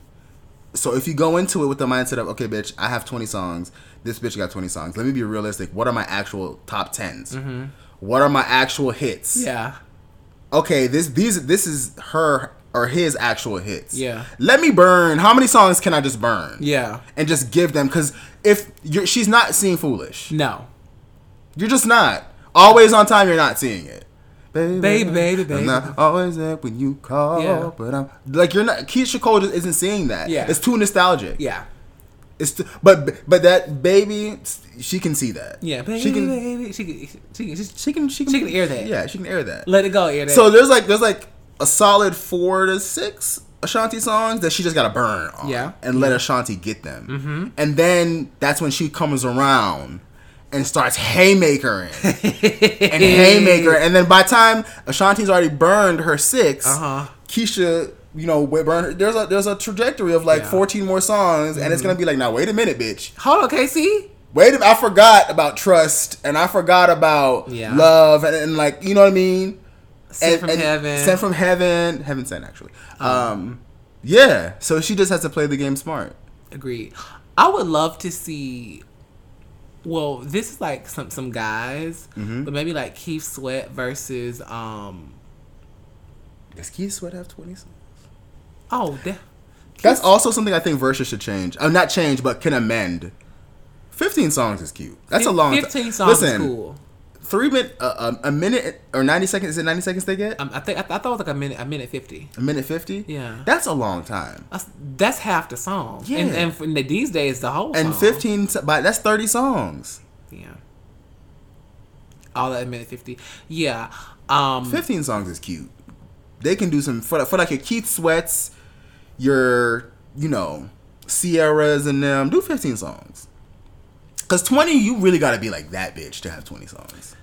So if you go into it with the mindset of, okay, bitch, I have 20 songs. This bitch got 20 songs. Let me be realistic. What are my actual top 10s? What are my actual hits? Mm-hmm. Yeah. Okay, this these this is her or his actual hits. Yeah. Let me burn. How many songs can I just burn? Yeah. And just give them because if you're, she's not seeing foolish, No. You're just not. Always on time, you're not seeing it. Baby, Baby, baby, I'm not always there when you call, Yeah. but I'm like you're not. Keyshia Cole just isn't seeing that. Yeah. it's too nostalgic. Yeah. it's too, but but that baby, she can see that. Yeah. Baby, she can. baby. She can. She can. She can. She can. She can air that. Yeah, she can air that. let it go. Air that. So there's like there's like a solid four to six Ashanti songs that she just gotta burn on. Yeah. And let Ashanti get them. Mm-hmm. And then that's when she comes around and starts haymakering and haymaker. And then by the time Ashanti's already burned her 6 Uh-huh. Keyshia, you know, burn her. There's a there's a trajectory of like Yeah. 14 more songs, and it's gonna be like, now wait a minute, bitch. Hold on, Casey. Wait, a- I forgot about trust, and I forgot about Yeah. love, and, and like you know what I mean. Sent And- from and heaven. Sent from heaven. Heaven sent, actually. Um, yeah. So she just has to play the game smart. Agreed. I would love to see. Well, this is like some some guys, Mm-hmm. but maybe like Keith Sweat versus um. Does Keith Sweat have 20 songs? Oh, de- That's also something I think Versus should change. Uh, not change, but can amend. 15 songs is cute. That's a long Fifteen songs Listen, is cool. Three minute, uh, a, a minute or 90 seconds. Is it 90 seconds they get? Um, I think I, I thought it was like a minute, a minute fifty. a minute 50? Yeah. That's a long time. That's, that's half the song. Yeah. And, and for, these days, the whole And song. 15, s- but that's 30 songs. Yeah. All that minute fifty. Yeah. Um. 15 songs is cute. They can do some for, for like your Keith Sweats, your you know Ciaras and them. Do 15 songs. Cause 20, you really got to be like that bitch to have 20 songs.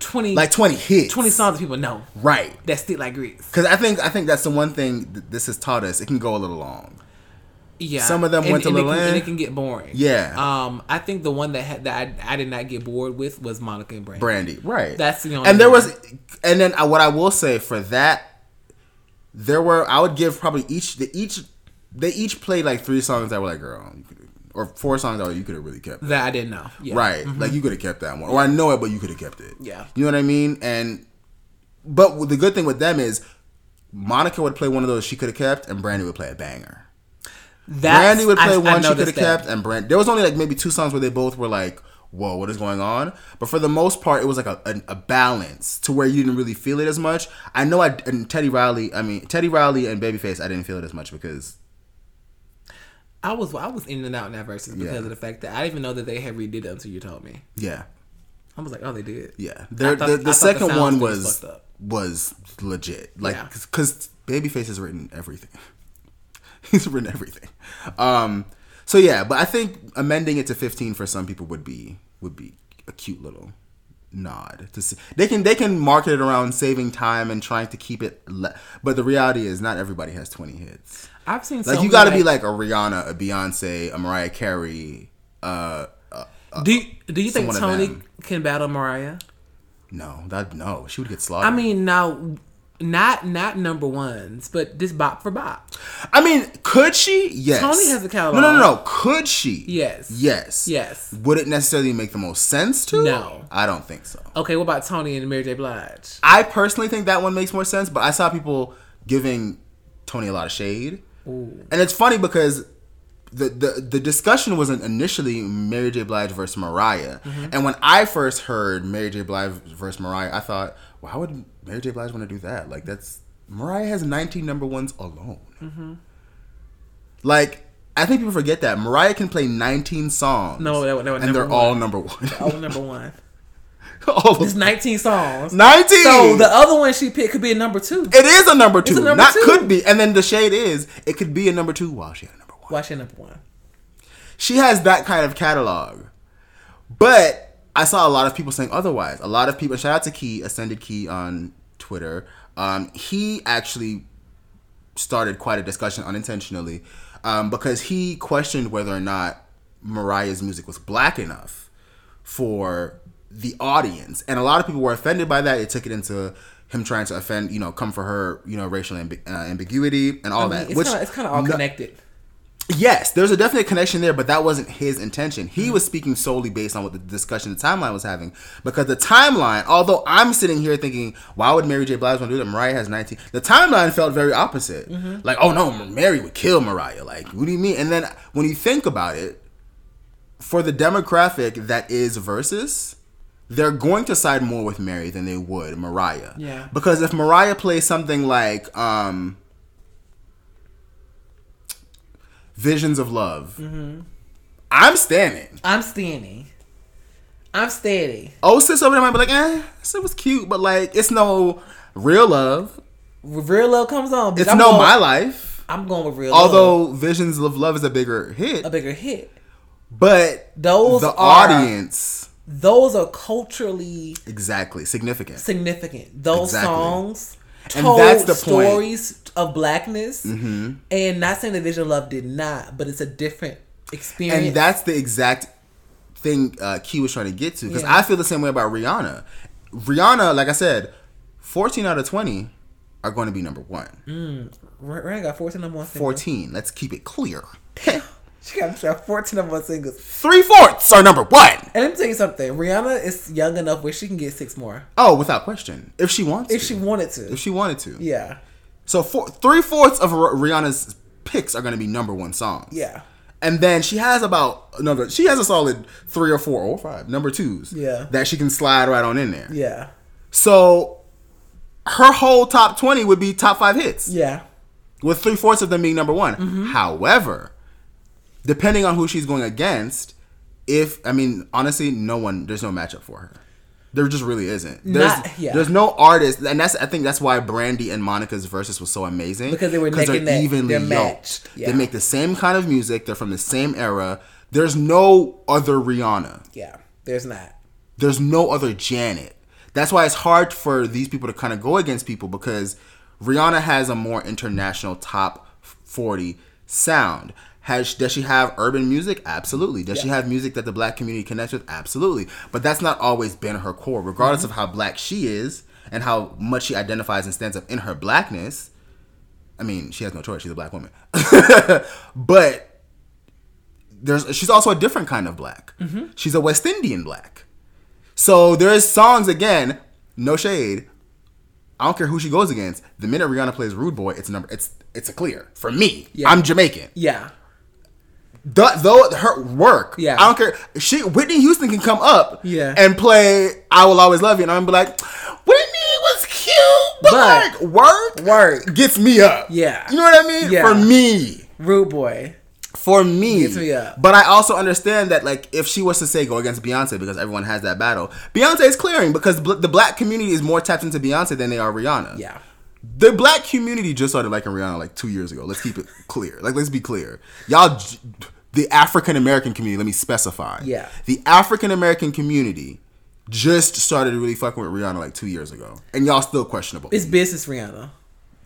Twenty. Like 20 hits. twenty songs that people know. Right. That stick like grease. Because I think I think that's the one thing th- this has taught us. It can go a little long. Yeah, Some of them and, went to and Lil can, and it can get boring. Yeah. Um, I think the one that had, that I, I did not get bored with was Monica and Brandy. Brandy, right? That's the only And there one. was, and then uh, what I will say for that, there were I would give probably each the each they each played like three songs that were like girl, or four songs that you could have really kept. that I didn't know. Yeah. Right, mm-hmm. like you could have kept that one, or I know it, but you could have kept it. Yeah. you know what I mean. And but the good thing with them is Monica would play one of those she could have kept, and Brandy would play a banger. That's, Brandy would play I one she could have kept, and Brand. There was only like maybe two songs where they both were like, "Whoa, what is going on?" But for the most part, it was like a, a, a balance to where you didn't really feel it as much. I know I and Teddy Riley. I mean Teddy Riley and Babyface. I didn't feel it as much because I was I was in and out in that verses because Yeah. of the fact that I didn't even know that they had redid it until you told me. yeah, I was like, oh, they did. yeah. The thought- the, the thought the second one was was was legit. Like Yeah. because Babyface has written everything. [laughs] He's written everything. Um. So yeah, but I think amending it to 15 for some people would be would be a cute little nod to see. They can they can market it around saving time and trying to keep it. Le- but the reality is, not everybody has 20 hits. I've seen Like so you got to be like a Rihanna, a Beyonce, a Mariah Carey. Uh, uh, Do you, do you think Toni can battle Mariah? no, that no, she would get slaughtered. I mean, now not not number ones, but just bop for bop. I mean, could she? Yes. Toni has a catalog. No, no, no, no. Could she? Yes. Yes. Yes. Would it necessarily make the most sense to? No. I don't think so. Okay, what about Toni and Mary J. Blige? I personally think that one makes more sense, but I saw people giving Toni a lot of shade. And it's funny because the, the the discussion wasn't initially Mary J. Blige versus Mariah. Mm-hmm. And when I first heard Mary J. Blige versus Mariah, I thought, well, how would Mary J. Blige want to do that? Like that's Mariah has 19 number ones alone. Mm-hmm. Like I think people forget that Mariah can play 19 songs. No, that that and number they're all number one. Oh, number one. [laughs] all It's 19 songs. 19. So the other one she picked could be a number two. It is a number two. a number Not two. could be. And then the shade is it could be a number two while she had a number one. Why she had number one? She has that kind of catalog. But I saw a lot of people saying otherwise. A lot of people shout out to Key, Ascended Key on Twitter. Um, he actually started quite a discussion unintentionally um, because he questioned whether or not Mariah's music was black enough for the audience, and a lot of people were offended by that. It took it into him trying to offend, you know, come for her, you know, racial ambi- uh, ambiguity and all I mean, that. it's kinda, it's kind of all no- connected. Yes, there's a definite connection there, but that wasn't his intention. Mm-hmm. He was speaking solely based on what the discussion the timeline was having. Because the timeline, although I'm sitting here thinking, why would Mary J. Blige want to do that? Mariah has 19. The timeline felt very opposite. Mm-hmm. Like, oh no, Mary would kill Mariah. Like, what do you mean? And then when you think about it, for the demographic that is versus, they're going to side more with Mary than they would Mariah. Yeah. Because if Mariah plays something like um, Visions of Love, Mm-hmm. I'm standing. I'm standing. I'm steady. Oh, sis over there might be like, eh, this was cute, but like, it's no real love. Real love comes on. It's I'm no going, my life. I'm going with real love. Although Visions of Love is a bigger hit, a bigger hit. but Those the audience Those are culturally exactly significant. significant. Those Exactly. songs And told that's the point. stories of blackness. And not saying that Vision of Love did not, but it's a different experience. and that's the exact thing uh, Key was trying to get to because Yeah. I feel the same way about Rihanna. Rihanna, like I said, 14 out of 20 are going to be number one. Rihanna got 14 number one 14. Let's keep it clear. [laughs] She got she 14 number one singles. Three fourths are number one. And let me tell you something. Rihanna is young enough where she can get six more Oh, without question. If she wants if to. she wanted to. if she wanted to. yeah, So four, three fourths of Rihanna's picks are going to be number one songs. yeah, And then she has about another. She has a solid three or four or five number twos. Yeah. That she can slide right on in there. yeah, So her whole top twenty would be top five hits. yeah. With three fourths of them being number one. Mm-hmm. However, depending on who she's going against, if I mean honestly, no one there's no matchup for her. There just really isn't. There's, Not- yeah. there's no artist, and that's I think that's why Brandy and Monica's verses was so amazing Because they were neck they're neck. evenly They're yoked. matched. Yeah. They make the same kind of music. They're from the same era. There's no other Rihanna. Yeah, there's not. There's no other Janet. That's why it's hard for these people to kind of go against people because Rihanna has a more international top 40 sound. Has does she have urban music? Absolutely. Does she have music that the black community connects with? Absolutely. But that's not always been her core, regardless Mm-hmm. of how black she is and how much she identifies and stands up in her blackness. I mean, she has no choice. She's a black woman. [laughs] but there's she's also a different kind of black. Mm-hmm. She's a West Indian black. So there's songs again, no shade. I don't care who she goes against. The minute Rihanna plays Rude Boy, it's a number. It's it's a clear for me. Yeah. I'm Jamaican. Yeah. Th- though her work, Yeah. I don't care. She Whitney Houston can come up, Yeah. and play "I Will Always Love You," and I'm be like, Whitney was cute, but, But- like work, Work. gets me up. Yeah. you know what I mean. Yeah. For me, Rude boy. for me, Gets me up. But I also understand that, like, if she was to say go against Beyonce because everyone has that battle, Beyonce is clearing because bl- the black community is more tapped into Beyonce than they are Rihanna. Yeah. The black community just started liking Rihanna like two years ago. Let's keep it clear. Like, let's be clear. Y'all, the African American community, let me specify. Yeah. The African American community just started really fucking with Rihanna like two years ago. And y'all still questionable. It's business Rihanna.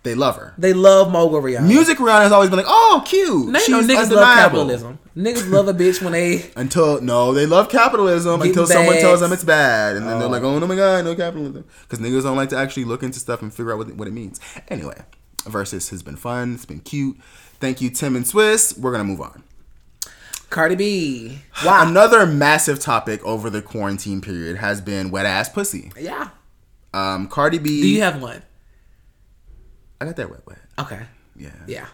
they love her. They love mogul Rihanna. Music Rihanna has always been like, oh, cute. Know She's niggas love capitalism. Niggas love a bitch when they [laughs] Until no, they love capitalism until someone tells them it's bad, and then they're Oh. like, "Oh no, my god, no capitalism," because niggas don't like to actually look into stuff and figure out what it, what it means. Anyway, versus has been fun. It's been cute. Thank you, Tim and Swizz. We're gonna move on. Cardi B. Wow. Another massive topic over the quarantine period has been wet ass pussy. yeah. Um, Cardi B. Do you have one? I got that wet wet. Okay. Yeah. Yeah.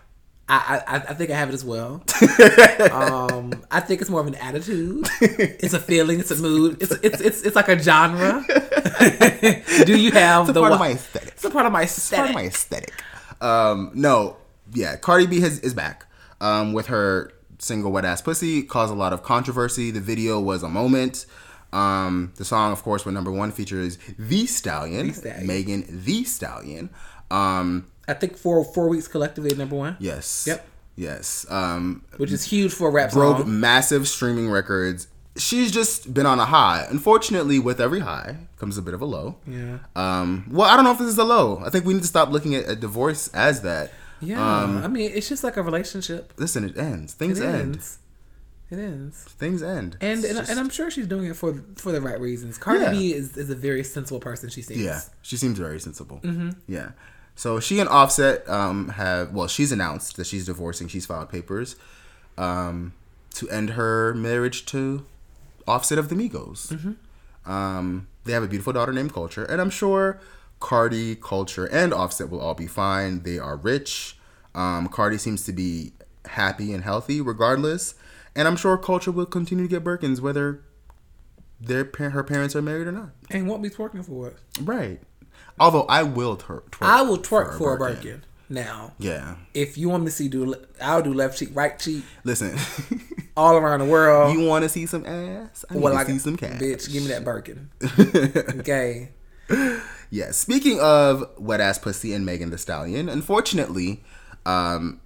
I, I, I think I have it as well. [laughs] um, I think it's more of an attitude. It's a feeling. It's a mood. It's it's it's, it's like a genre. [laughs] Do you have It's a the part of one- my aesthetic. It's a part of my It's part aesthetic. of my aesthetic. Um, no, yeah, Cardi B has, is back um, with her single "Wet Ass Pussy." Caused a lot of controversy. The video was a moment. Um, the song, of course, went number one. Features the Stallion, The Stallion. Megan the Stallion. Um, I think four four weeks collectively at number one, yes. Yep. Yes. Um, which is huge for a rap broke song. massive streaming records. She's just been on a high. Unfortunately, with every high comes a bit of a low. Yeah. Um, well, I don't know if this is a low. I think we need to stop looking at a divorce as that. Yeah. Um, I mean, it's just like a relationship. listen, it ends. Things It end. ends. It ends. Things end. And and, just- and I'm sure she's doing it for for the right reasons. Cardi Yeah. B is, is a very sensible person. She seems. yeah, she seems very sensible. Mm-hmm. Yeah. So she and Offset um, have well, she's announced that she's divorcing. She's filed papers um, to end her marriage to Offset of the Migos. Mm-hmm. Um, they have a beautiful daughter named Culture, and I'm sure Cardi, Culture, and Offset will all be fine. They are rich. Um, Cardi seems to be happy and healthy, regardless, and I'm sure Culture will continue to get Birkins whether their her parents are married or not. And won't be twerking for it. Right. Although I will twerk. twerk I will twerk for a Birkin. Now, Yeah. if you want me to see do, I'll do left cheek, right cheek, Listen, [laughs] all around the world. you want to see some ass? I need well, to like see some cash. bitch, give me that Birkin. [laughs] okay. Yeah. Speaking of wet ass pussy and Megan the Stallion, unfortunately, um,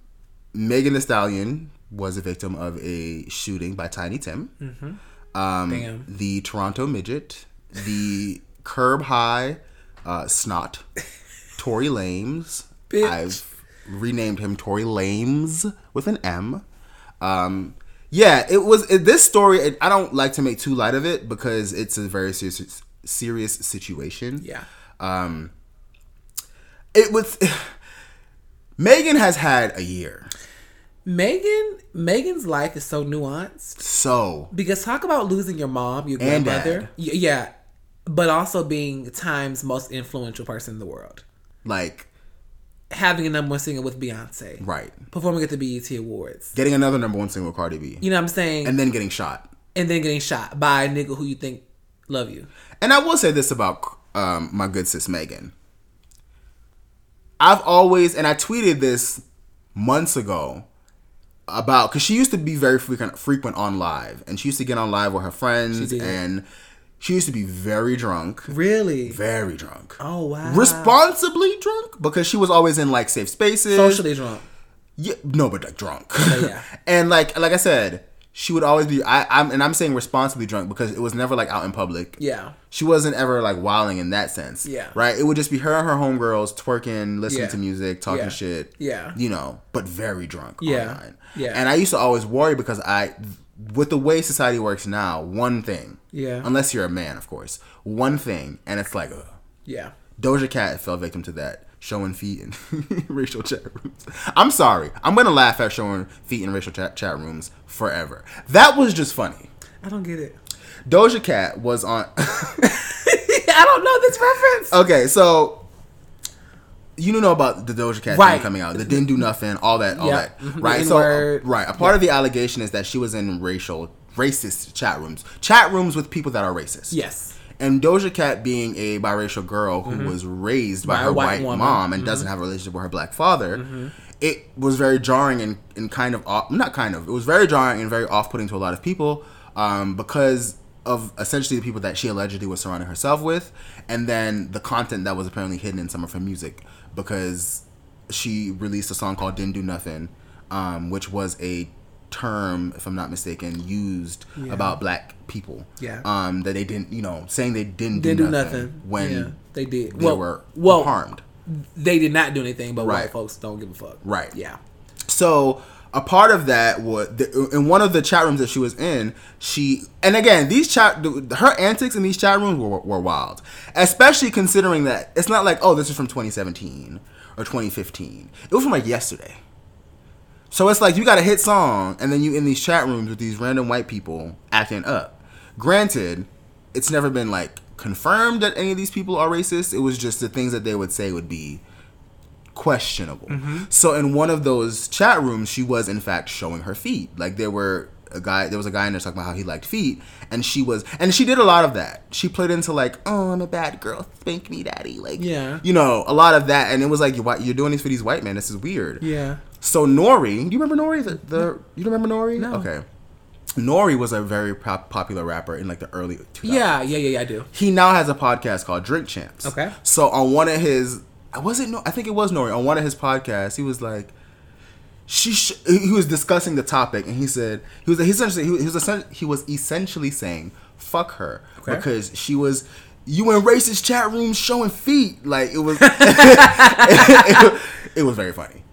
Megan the Stallion was a victim of a shooting by Tiny Tim. Um, The Toronto midget, the curb high uh, snot, [laughs] Tory Lames. Bitch. I've renamed him Tory Lames with an M. Um, yeah, it was it, this story. It, I don't like to make too light of it because it's a very serious serious situation. Yeah. Um, it was. [sighs] Megan has had a year, Megan, Megan's life is so nuanced so because talk about losing your mom, your grandmother. Y- yeah, but also being time's most influential person in the world, like having a number one single with Beyonce, right, performing at the BET Awards. getting another number one single with Cardi B, You know what I'm saying? and then getting shot. and then getting shot by a nigga who you think love you. And I will say this about um, my good sis Megan. I've always, and I tweeted this months ago about because she used to be very frequent, frequent on live, and she used to get on live with her friends, did. and she used to be very drunk, Really? very drunk, Oh wow. responsibly drunk because she was always in like safe spaces, Socially drunk. Yeah, no, but like drunk. yeah. [laughs] and like like I said, she would always be. I, I'm and I'm saying responsibly drunk because it was never like out in public. Yeah. She wasn't ever like wilding in that sense. Yeah. Right. It would just be her and her homegirls twerking, listening Yeah. to music, talking Yeah. shit. Yeah. You know, but very drunk. Yeah. Online. Yeah. And I used to always worry because I, with the way society works now, one thing. Yeah. Unless you're a man, of course. One thing, and it's like, ugh. Yeah. Doja Cat fell victim to that, showing feet in [laughs] racial chat rooms. I'm sorry. I'm gonna laugh at showing feet in racial chat chat rooms forever. That was just funny. I don't get it. Doja Cat was on. [laughs] I don't know this reference. okay, so you know about the Doja Cat Right. thing coming out. The didn't do nothing, all that, all Yeah. that. Mhm. Right. So N-word. right. A part of the allegation is that she was in racial racist chat rooms, chat rooms with people that are racist. yes. And Doja Cat being a biracial girl who was raised by, Mm-hmm. By her white white. Mm-hmm. mom and doesn't have a relationship with her black father, it was very jarring and, and kind of off, not kind of it was very jarring and very off putting to a lot of people um, because of essentially the people that she allegedly was surrounding herself with, and then the content that was apparently hidden in some of her music because she released a song called "Didn't Do Nothing," um, which was a term, if I'm not mistaken, used Yeah. about black people. Yeah. Um, that they didn't, you know, saying they didn't, Didn't do, nothing nothing. when Yeah, they did. they Well- were well- harmed. They did not do anything, but Right. white folks don't give a fuck. Right. Yeah. So a part of that was the, in one of the chat rooms that she was in. She and again these chat her antics in these chat rooms were, were wild, especially considering that it's not like oh this is from 2017 or 2015. It was from like yesterday. So it's like you got a hit song and then you in these chat rooms with these random white people acting up. Granted, it's never been like confirmed that any of these people are racist. It was just the things that they would say would be questionable. Mm-hmm. So in one of those chat rooms, she was in fact showing her feet. Like there were a guy, there was a guy in there talking about how he liked feet, and she was, and she did a lot of that. She played into like, oh, I'm a bad girl, spank me, daddy. Like, Yeah. you know, a lot of that, and it was like, you're, you're doing this for these white men. This is weird. Yeah. So Nori, do you remember Nori? The, the you remember Nori? No. Okay. Nori was a very pop- popular rapper in like the early 2000s. Yeah. Yeah. Yeah. Yeah. I do. He now has a podcast called Drink Champs. Okay. So on one of his, I was it no? I think it was Nori. On one of his podcasts, he was like, she. Sh-, he was discussing the topic, and he said he was he essentially he was, he was essen- he was essentially saying fuck her Okay. because she was. You in racist chat rooms showing feet like it was. [laughs] [laughs] it, it was very funny.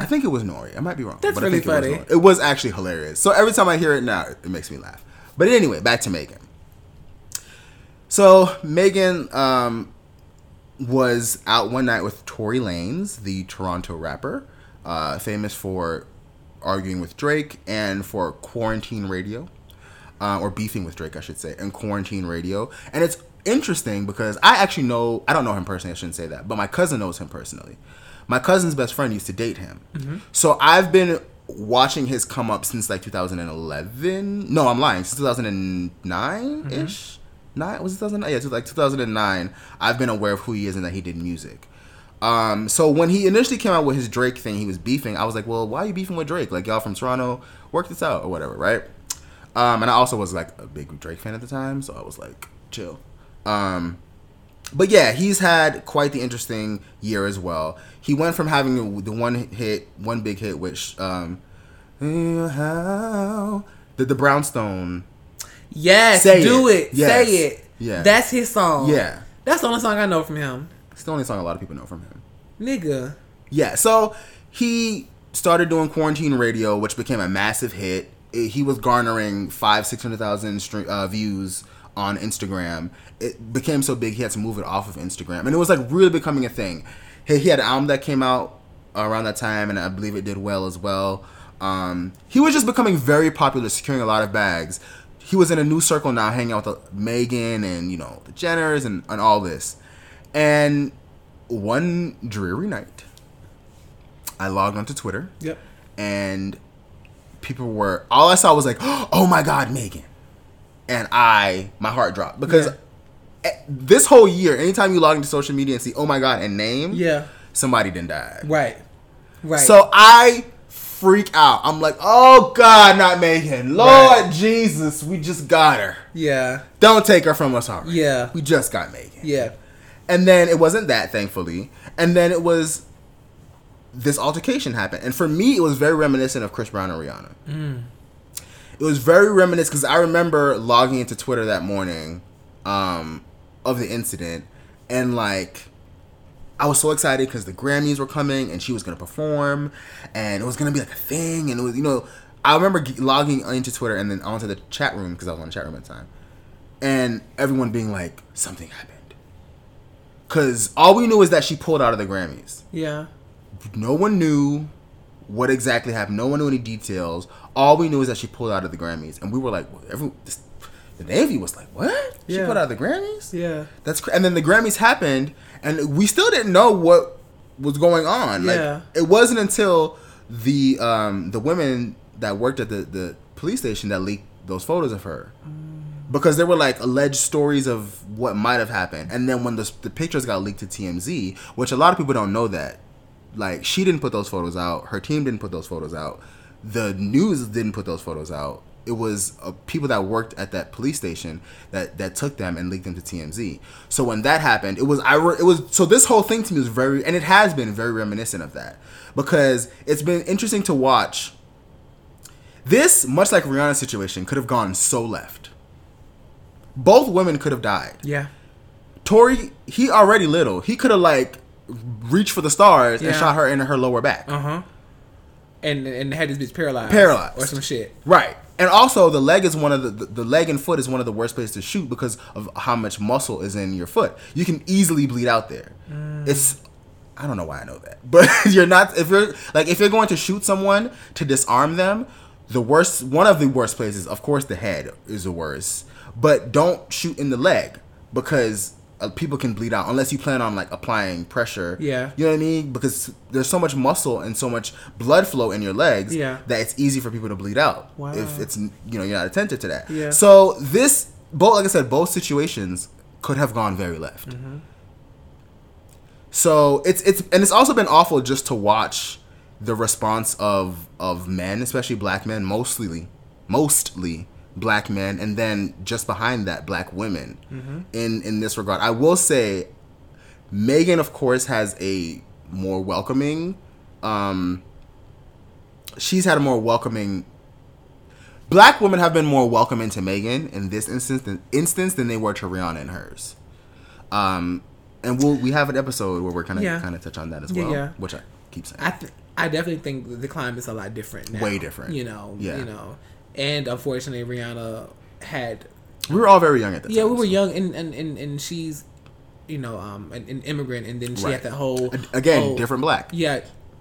I think it was Nori. I might be wrong. That's but I really think it was funny. Nori. It was actually hilarious. So every time I hear it now, it makes me laugh. But anyway, back to Megan. So Megan um, was out one night with Tory Lanez, the Toronto rapper, uh, famous for arguing with Drake and for Quarantine Radio, uh, or beefing with Drake, I should say, and Quarantine Radio. And it's interesting because I actually know I don't know him personally. I shouldn't say that, but my cousin knows him personally. My cousin's best friend used to date him, so I've been watching his come up since like 2011. No, I'm lying. Since 2009 ish. Nine was it 2009? Yeah, it was like 2009. I've been aware of who he is and that he did music. Um, so when he initially came out with his Drake thing, he was beefing. I was like, well, why are you beefing with Drake? Like y'all from Toronto, work this out or whatever, right? Um, and I also was like a big Drake fan at the time, so I was like, chill. Um, but yeah, he's had quite the interesting year as well. He went from having the one hit, one big hit, which um, how the the Brownstone. Yes. Say do it. it. Yes. Say it. Yeah. That's his song. Yeah, That's the only song I know from him. it's the only song a lot of people know from him. Nigga. Yeah, so he started doing quarantine radio, which became a massive hit. It- he was garnering five, six hundred thousand uh, views on Instagram. It became so big he had to move it off of Instagram, and it was like really becoming a thing. He, he had an album that came out around that time, and I believe it did well as well. Um, he was just becoming very popular, securing a lot of bags. He was in a new circle now, hanging out with uh, Megan and you know the Jenners and, and all this. And one dreary night, I logged onto Twitter Yep. and people were all I saw was like, [gasps] "Oh my god, Megan," and I my heart dropped because Yeah. this whole year, anytime you log into social media and see "Oh my god" and name, Yeah. somebody didn't die. Right. Right. So I freak out. I'm like, "Oh God, not Megan! Lord Right. Jesus, we just got her. yeah. Don't take her from us already. Yeah. we just got Megan." Yeah. And then it wasn't that, thankfully. And then it was this altercation happened. And for me, it was very reminiscent of Chris Brown and Rihanna. Mm. It was very reminiscent because I remember logging into Twitter that morning um, of the incident, and like I was so excited because the Grammys were coming and she was gonna perform, and it was gonna be like a thing, and it was you know I remember g- logging into Twitter and then onto the chat room because I was on the chat room at the time, and everyone being like something happened, because all we knew is that she pulled out of the Grammys Yeah. no one knew what exactly happened. No one knew any details. All we knew is that she pulled out of the Grammys, and we were like, well, every, this, the Navy was like, what? She Yeah. pulled out of the Grammys? Yeah. That's cr-. and then the Grammys happened, and we still didn't know what was going on. Yeah. Like it wasn't until the um the women that worked at the the police station that leaked those photos of her. Because there were like alleged stories of what might have happened, and then when the, the pictures got leaked to TMZ, which a lot of people don't know that, like she didn't put those photos out, her team didn't put those photos out, the news didn't put those photos out. It was uh, people that worked at that police station that that took them and leaked them to TMZ. So when that happened, it was I re- it was so this whole thing to me was very and it has been very reminiscent of that because it's been interesting to watch. This much like Rihanna's situation could have gone so left. Both women could have died. Yeah. Tory, he already little. He could have like reached for the stars and shot her in her lower back. Uh huh. And and had this bitch paralyzed. Paralyzed. Or some shit. Right. And also the leg is one of the, the the leg and foot is one of the worst places to shoot because of how much muscle is in your foot. You can easily bleed out there. Mm. It's I don't know why I know that. [laughs] But you're not if you're like if you're going to shoot someone to disarm them, the worst one of the worst places, of course the head is the worst. But don't shoot in the leg because uh, people can bleed out unless you plan on like applying pressure. Yeah. You know what I mean? Because there's so much muscle and so much blood flow in your legs Yeah. that it's easy for people to bleed out Wow. if it's you know you're not attentive to that. Yeah. So this both like I said, both situations could have gone very left. Mm-hmm. So it's it's and it's also been awful just to watch the response of of men, especially black men, mostly mostly black men, and then just behind that, black women. Mm-hmm. In in this regard, I will say, Megan, of course, has a more welcoming. Um, she's had a more welcoming. Black women have been more welcoming to Megan in this instance than instance than they were to Rihanna in hers. Um, and we'll we have an episode where we're kind of Yeah. kind of touch on that as well, yeah. which I keep saying. I th- I definitely think the climate is a lot different now. Way different. You know. Yeah. You know. And unfortunately, Rihanna had. we were all very young at the Yeah, time. we were so- young, and and, and, and she's, you know, um, an, an immigrant, and then she Right. had that whole Again, oh, different black. Yeah,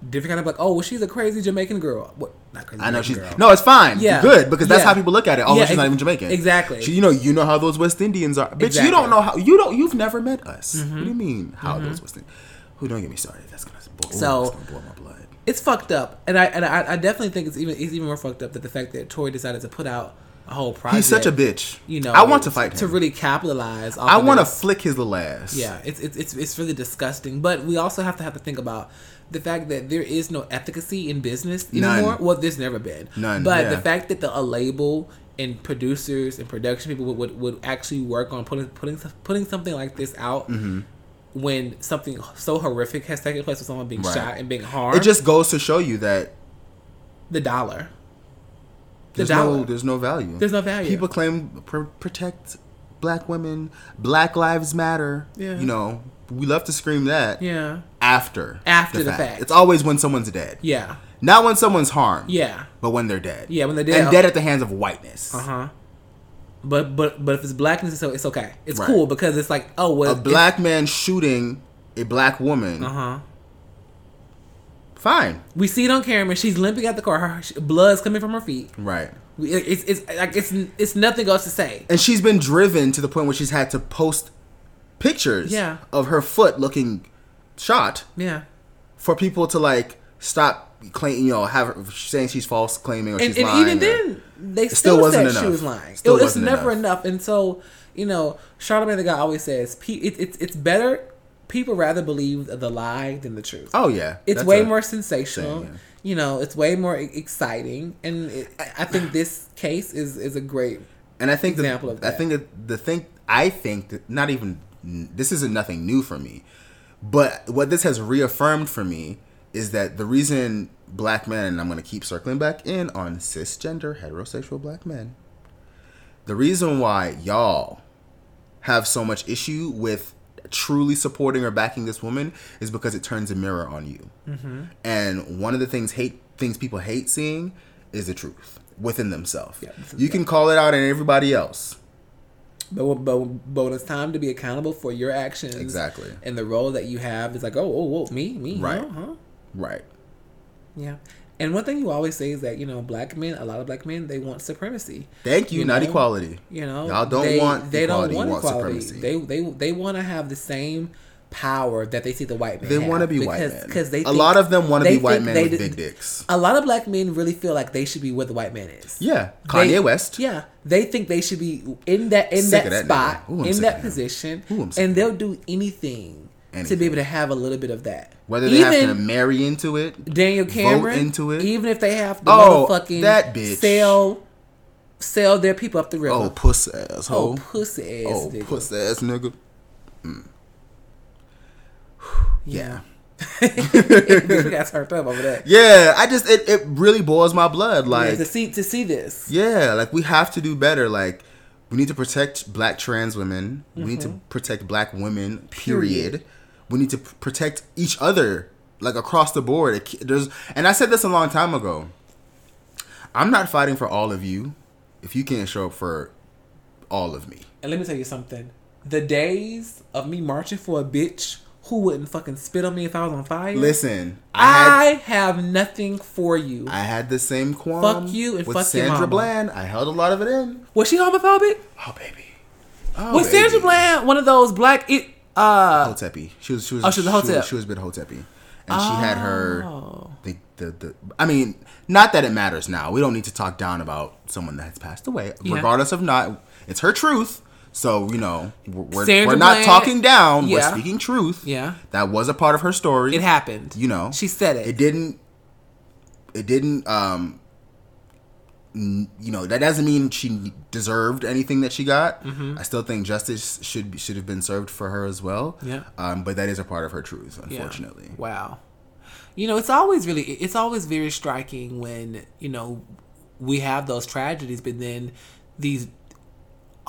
different kind of like, oh, well, she's a crazy Jamaican girl. What? Not crazy. I know Jamaican she's girl. no, it's fine. Yeah. good because that's Yeah. how people look at it. Oh, Yeah, she's not even Jamaican. exactly. She, you know, you know how those West Indians are. Bitch, Exactly. you don't know how. You don't. You've never met us. Mm-hmm. What do you mean? How those West Indians? Who don't get me started? That's gonna So- that's gonna blow my blood. It's fucked up, and I and I, I definitely think it's even it's even more fucked up that the fact that Tory decided to put out a whole project. He's such a bitch. You know, I want to fight him. to really capitalize. Off I want to flick his little ass. Yeah, it's, it's it's it's really disgusting. But we also have to have to think about the fact that there is no efficacy in business None. anymore. Well, there's never been. None, But yeah. the fact that the a label and producers and production people would, would, would actually work on putting putting putting something like this out Mm-hmm. When something so horrific has taken place with someone being Right. shot and being harmed. It just goes to show you that the dollar. The there's dollar. no there's no value. There's no value. People claim pr- protect black women, Black Lives Matter. Yeah. You know, we love to scream that yeah. after After the fact. It's always when someone's dead. Yeah. Not when someone's harmed. Yeah. But when they're dead. Yeah, when they're dead. And dead at the hands of whiteness. Uh huh. But but but if it's blackness, so it's okay. It's Right. cool because it's like oh well. A black man shooting a black woman. Uh huh. Fine. We see it on camera. She's limping out the car. Her blood's coming from her feet. Right. It's it's like it's it's nothing else to say. And she's been driven to the point where she's had to post pictures Yeah. of her foot looking shot Yeah. for people to like stop claiming, you know, have saying she's false claiming or And, she's and lying. even or- then, they still still, wasn't said she was lying. Still it was never enough. enough. And so you know, Charlamagne the guy always says, pe- it, it's it's better. People rather believe the lie than the truth. oh yeah, it's way more sensational. thing, yeah. You know, it's way more exciting, and it, I- think [clears throat] this case is is a great. And I think example that, of I think that the thing I think that not even this isn't nothing new for me, but what this has reaffirmed for me is that the reason black men, and I'm going to keep circling back in on cisgender heterosexual black men, the reason why y'all have so much issue with truly supporting or backing this woman is because it turns a mirror on you. Mm-hmm. And one of the things hate things people hate seeing is the truth within themselves. Yeah, you can call it out in everybody else. But, but, but when it's time to be accountable for your actions, Exactly. and the role that you have, it's like, oh, oh, oh me, me, Right. huh? Right. Yeah. And one thing you always say is that you know black men, a lot of black men, they want supremacy. Thank you, You not know? equality. You know, Y'all don't they, want they equality, don't want want equality. supremacy. They they they want to have the same power that they see the white men. They want to be white because, men. Because they a lot of them want to be white men they with big dicks. A lot of black men really feel like they should be where the white man is. Yeah, Kanye They- West. Yeah, they think they should be in that in that, that spot. Ooh, in that position, Ooh, and they'll do anything, to be able to have a little bit of that. Whether they have to marry into it, Daniel Cameron into it. even if they have to Oh, motherfucking that bitch. sell sell their people up the river. oh puss Oh, asshole, pussy ass oh nigga. puss ass nigga. Yeah. we got turned up over that. Yeah, I just it, it really boils my blood. Yeah, Like to see to see this. Yeah, like we have to do better. Like we need to protect black trans women. We need to Mm-hmm. protect black women. Period. We need to protect each other, like across the board. It, there's, and I said this a long time ago. I'm not fighting for all of you if you can't show up for all of me. And let me tell you something. The days of me marching for a bitch who wouldn't fucking spit on me if I was on fire. Listen, I I had have nothing for you. I had the same qualm. Fuck you and with fuck your Sandra. Bland. I held a lot of it in. Was she homophobic? Oh baby. Oh, was Sandra. Bland one of those black it uh Hotepi. She was she was Oh, she was a She was, she was a bit Hotepi, and she had her Oh. the, the the. I mean, not that it matters now. We don't need to talk down about someone that has passed away, Yeah. regardless of not. It's her truth. So you know we're we're, Sandra we're not Bland- talking down. We're speaking truth. Yeah. that was a part of her story. It happened. You know, She said it. It didn't. It didn't. Um. You know that doesn't mean she deserved anything that she got. Mm-hmm. I still think justice should should have been served for her as well. Yeah. Um, but that is a part of her truth, Yeah. unfortunately. Wow. You know, it's always really it's always very striking when, you know, we have those tragedies, but then these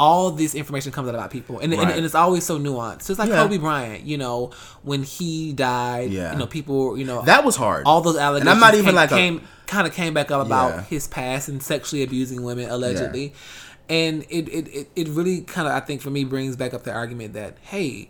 all this information comes out about people, and, and, Right. and it's always so nuanced. It's like Yeah. Kobe Bryant, you know, when he died, Yeah. you know, people, you know, That was hard. all those allegations. And I'm not even came, like a- came kind of came back up about Yeah. his past and sexually abusing women allegedly, and it it, it, really kind of I think for me brings back up the argument that hey.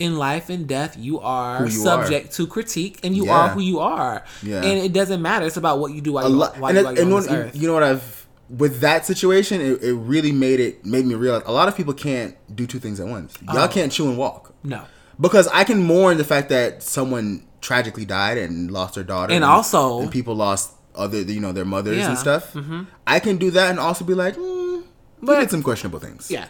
In life and death, you are you subject to critique, and you Yeah. are who you are. Yeah. And it doesn't matter. It's about what you do while a you, while and, you, it, while you're and on this earth. you know what I've with that situation, it, it really made it made me realize a lot of people can't do two things at once. Y'all Oh. can't chew and walk. no. because I can mourn the fact that someone tragically died and lost their daughter, And also- and people lost other you know their mothers Yeah. and stuff. Mm-hmm. I can do that and also be like, mm, we But- did some questionable things. Yeah.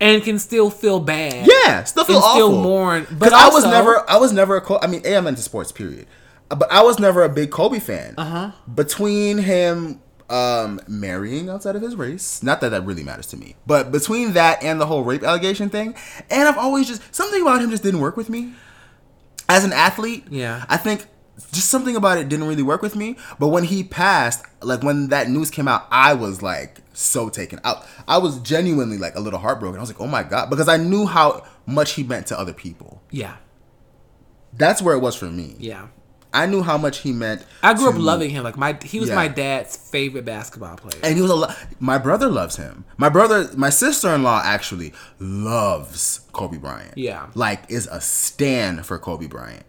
And can still feel bad. yeah, still feel And awful. still mourn, but because I was never, I was never a. Col- I mean, a I'm into sports, period. Uh, But I was never a big Kobe fan. Uh huh. Between him um marrying outside of his race, not that that really matters to me, but between that and the whole rape allegation thing, and I've always just something about him just didn't work with me as an athlete. Yeah. I think just something about it didn't really work with me. But when he passed, like when that news came out, I was like so taken out. I was genuinely like a little heartbroken. I was like, oh my god, because I knew how much he meant to other people. Yeah. That's where it was for me. Yeah. I knew how much he meant. I grew up to- loving him. Like my he was Yeah. my dad's favorite basketball player. and he was a lot. My brother loves him. My brother, my sister in law actually loves Kobe Bryant. Yeah. like is a stan for Kobe Bryant.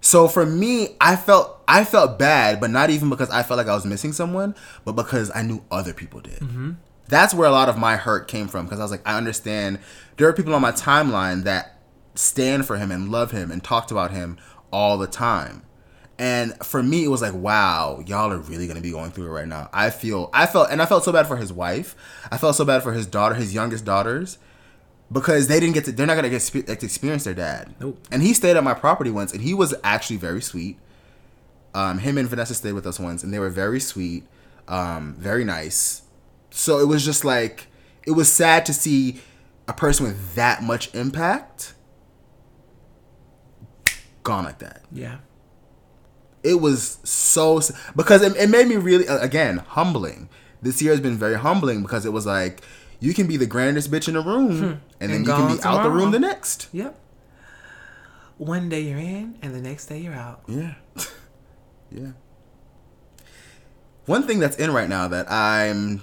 So for me, I felt I felt bad, but not even because I felt like I was missing someone, but because I knew other people did. Mm-hmm. That's where a lot of my hurt came from because I was like, I understand there are people on my timeline that stand for him and love him and talked about him all the time. And for me, it was like, wow, y'all are really gonna be going through it right now. I feel, I felt, and I felt so bad for his wife. I felt so bad for his daughter, his youngest daughters, because they didn't get to, they're not gonna get to experience their dad. Nope. And he stayed at my property once, and he was actually very sweet. Um, him and Vanessa stayed with us once, and they were very sweet, um, very nice. So it was just like it was sad to see a person with that much impact gone like that. yeah. It was so because it, it made me really again humbling. This year has been very humbling because it was like you can be the grandest bitch in the room, hmm. and then you can be out the room the next. Yep. One day you're in, and the next day you're out. Yeah. [laughs] yeah. One thing that's in right now that I'm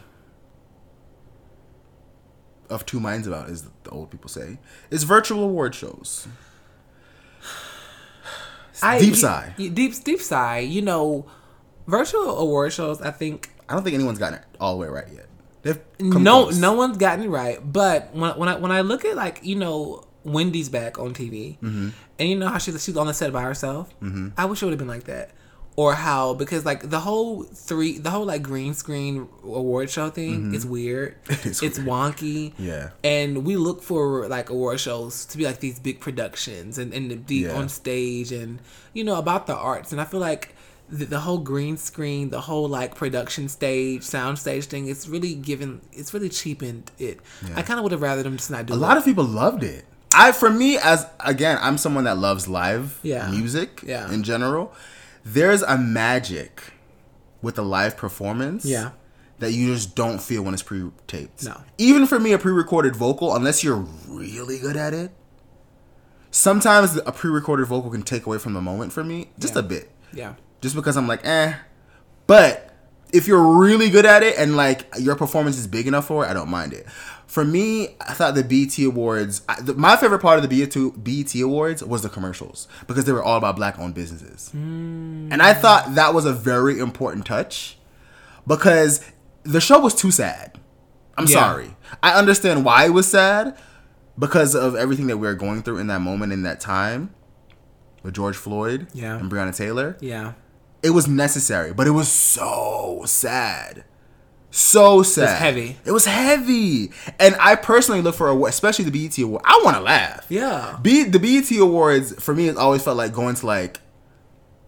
of two minds about, is the old people say, is virtual award shows. Deep sigh. Deep deep sigh. You know, virtual award shows. I think I don't think anyone's gotten it all the way right yet. No close. no one's gotten it right. But when when I when I look at like you know Wendy's back on TV, Mm-hmm. and you know how she she's on the set by herself. I wish it would have been like that. Or how because like the whole three the whole like green screen award show thing is weird. [laughs] Mm-hmm. is it's wonky. Yeah. And we look for like award shows to be like these big productions and, and be Yeah. on stage and you know about the arts and I feel like the, the whole green screen, the whole like production stage, sound stage thing, it's really given, it's really cheapened it. I kind of would have rather them just not do it. A it. lot of people loved it. I for me as again, I'm someone that loves live Yeah. music Yeah. in general. There's a magic with a live performance. Yeah. That you just don't feel when it's pre-taped. No. Even for me, a pre-recorded vocal, unless you're really good at it, sometimes a pre-recorded vocal can take away from the moment for me, just Yeah. a bit. yeah. Just because I'm like, eh. But if you're really good at it and like your performance is big enough for it, I don't mind it. For me, I thought the BT Awards, I, the, my favorite part of the BT, BET Awards was the commercials because they were all about black owned businesses. Hmm. And I thought that was a very important touch because the show was too sad. I'm Yeah. sorry. I understand why it was sad because of everything that we were going through in that moment, in that time with George Floyd Yeah. and Breonna Taylor Yeah. it was necessary, but it was so sad. So sad. It was heavy. It was heavy. And I personally look for, a, especially the BET Award. I want to laugh. Yeah. B, the BET Awards, for me, it always felt like going to like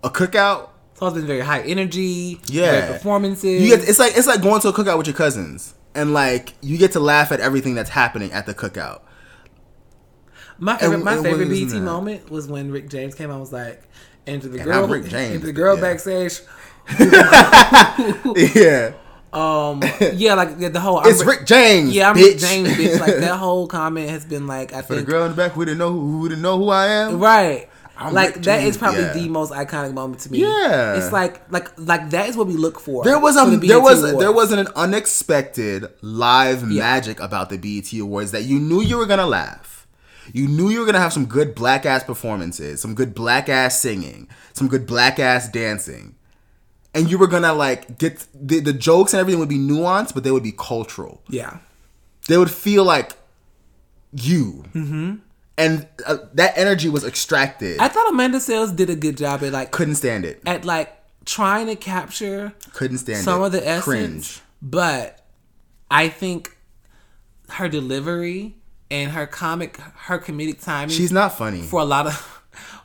a cookout. It's been very high energy, Yeah. great performances. You get, it's like it's like going to a cookout with your cousins. And like you get to laugh at everything that's happening at the cookout. my favorite, and- my and favorite BET that? moment was when Rick James came and Was like, enter the Yeah, girl, Rick James, enter the girl [laughs] yeah. backstage. yeah. Um, [laughs] yeah, like the, whole. I'm It's Rick James. Yeah, I'm bitch. Rick James, bitch. Like that [laughs] whole comment has been like, I For the girl in the back who didn't know who, who didn't know who I am. right. I'm like Rick that James, is probably yeah. the most iconic moment to me. Yeah. it's like like like that is what we look for. There was a the there was Awards. there was an unexpected live magic about the BET Awards that you knew you were gonna laugh. You knew you were gonna have some good black ass performances, some good black ass singing, some good black ass dancing, and you were gonna like get the, the jokes and everything would be nuanced, but they would be cultural. yeah. They would feel like you, mm-hmm. and uh, that energy was extracted. I thought Amanda Seales did a good job at like couldn't stand it. at like trying to capture Couldn't stand some it. of the essence, Cringe. but I think her delivery and her comic, her comedic timing, She's not funny. for a lot of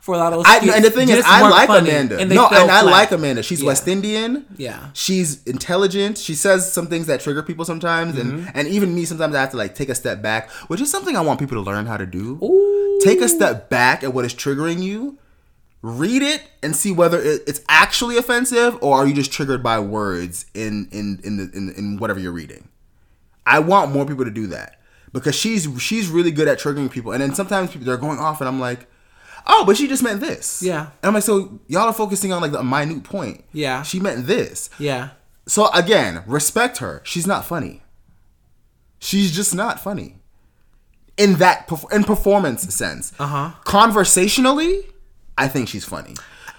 for a lot of those I, and the thing is, I like funny, Amanda. and no, and I flat. like Amanda. She's Yeah. West Indian. Yeah. She's intelligent. She says some things that trigger people sometimes, Mm-hmm. and and even me sometimes I have to like take a step back, which is something I want people to learn how to do. Ooh. Take a step back at what is triggering you. Read it and see whether it's actually offensive or are you just triggered by words in in in the in, in whatever you're reading. I want more people to do that because she's she's really good at triggering people, and then sometimes people they're going off, and I'm like, oh, but she just meant this. Yeah. And I'm like, so y'all are focusing on like the minute point. Yeah. She meant this. Yeah, So again, respect her. She's not funny. She's just not funny. In that in performance sense. Uh-huh. Conversationally, I think she's funny.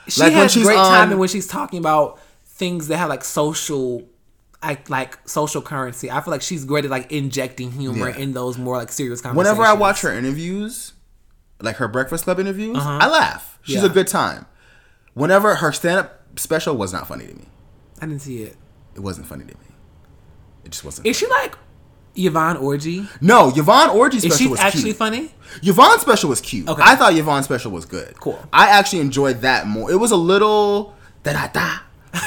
she Like when has great on- timing when she's talking about things that have like social. Like like social currency, I feel like she's great at like injecting humor Yeah. in those more like serious conversations. Whenever I watch her interviews, like her Breakfast Club interviews, I laugh. She's Uh-huh. Yeah. a good time. Whenever her stand up special was not funny to me. I didn't see it. It wasn't funny to me. It just wasn't. Is she like Yvonne Orji? no, Yvonne Orji Is special she was actually cute. funny? Yvonne special was cute. Okay. I thought Yvonne special was good. Cool. I actually enjoyed that more. It was a little da da da,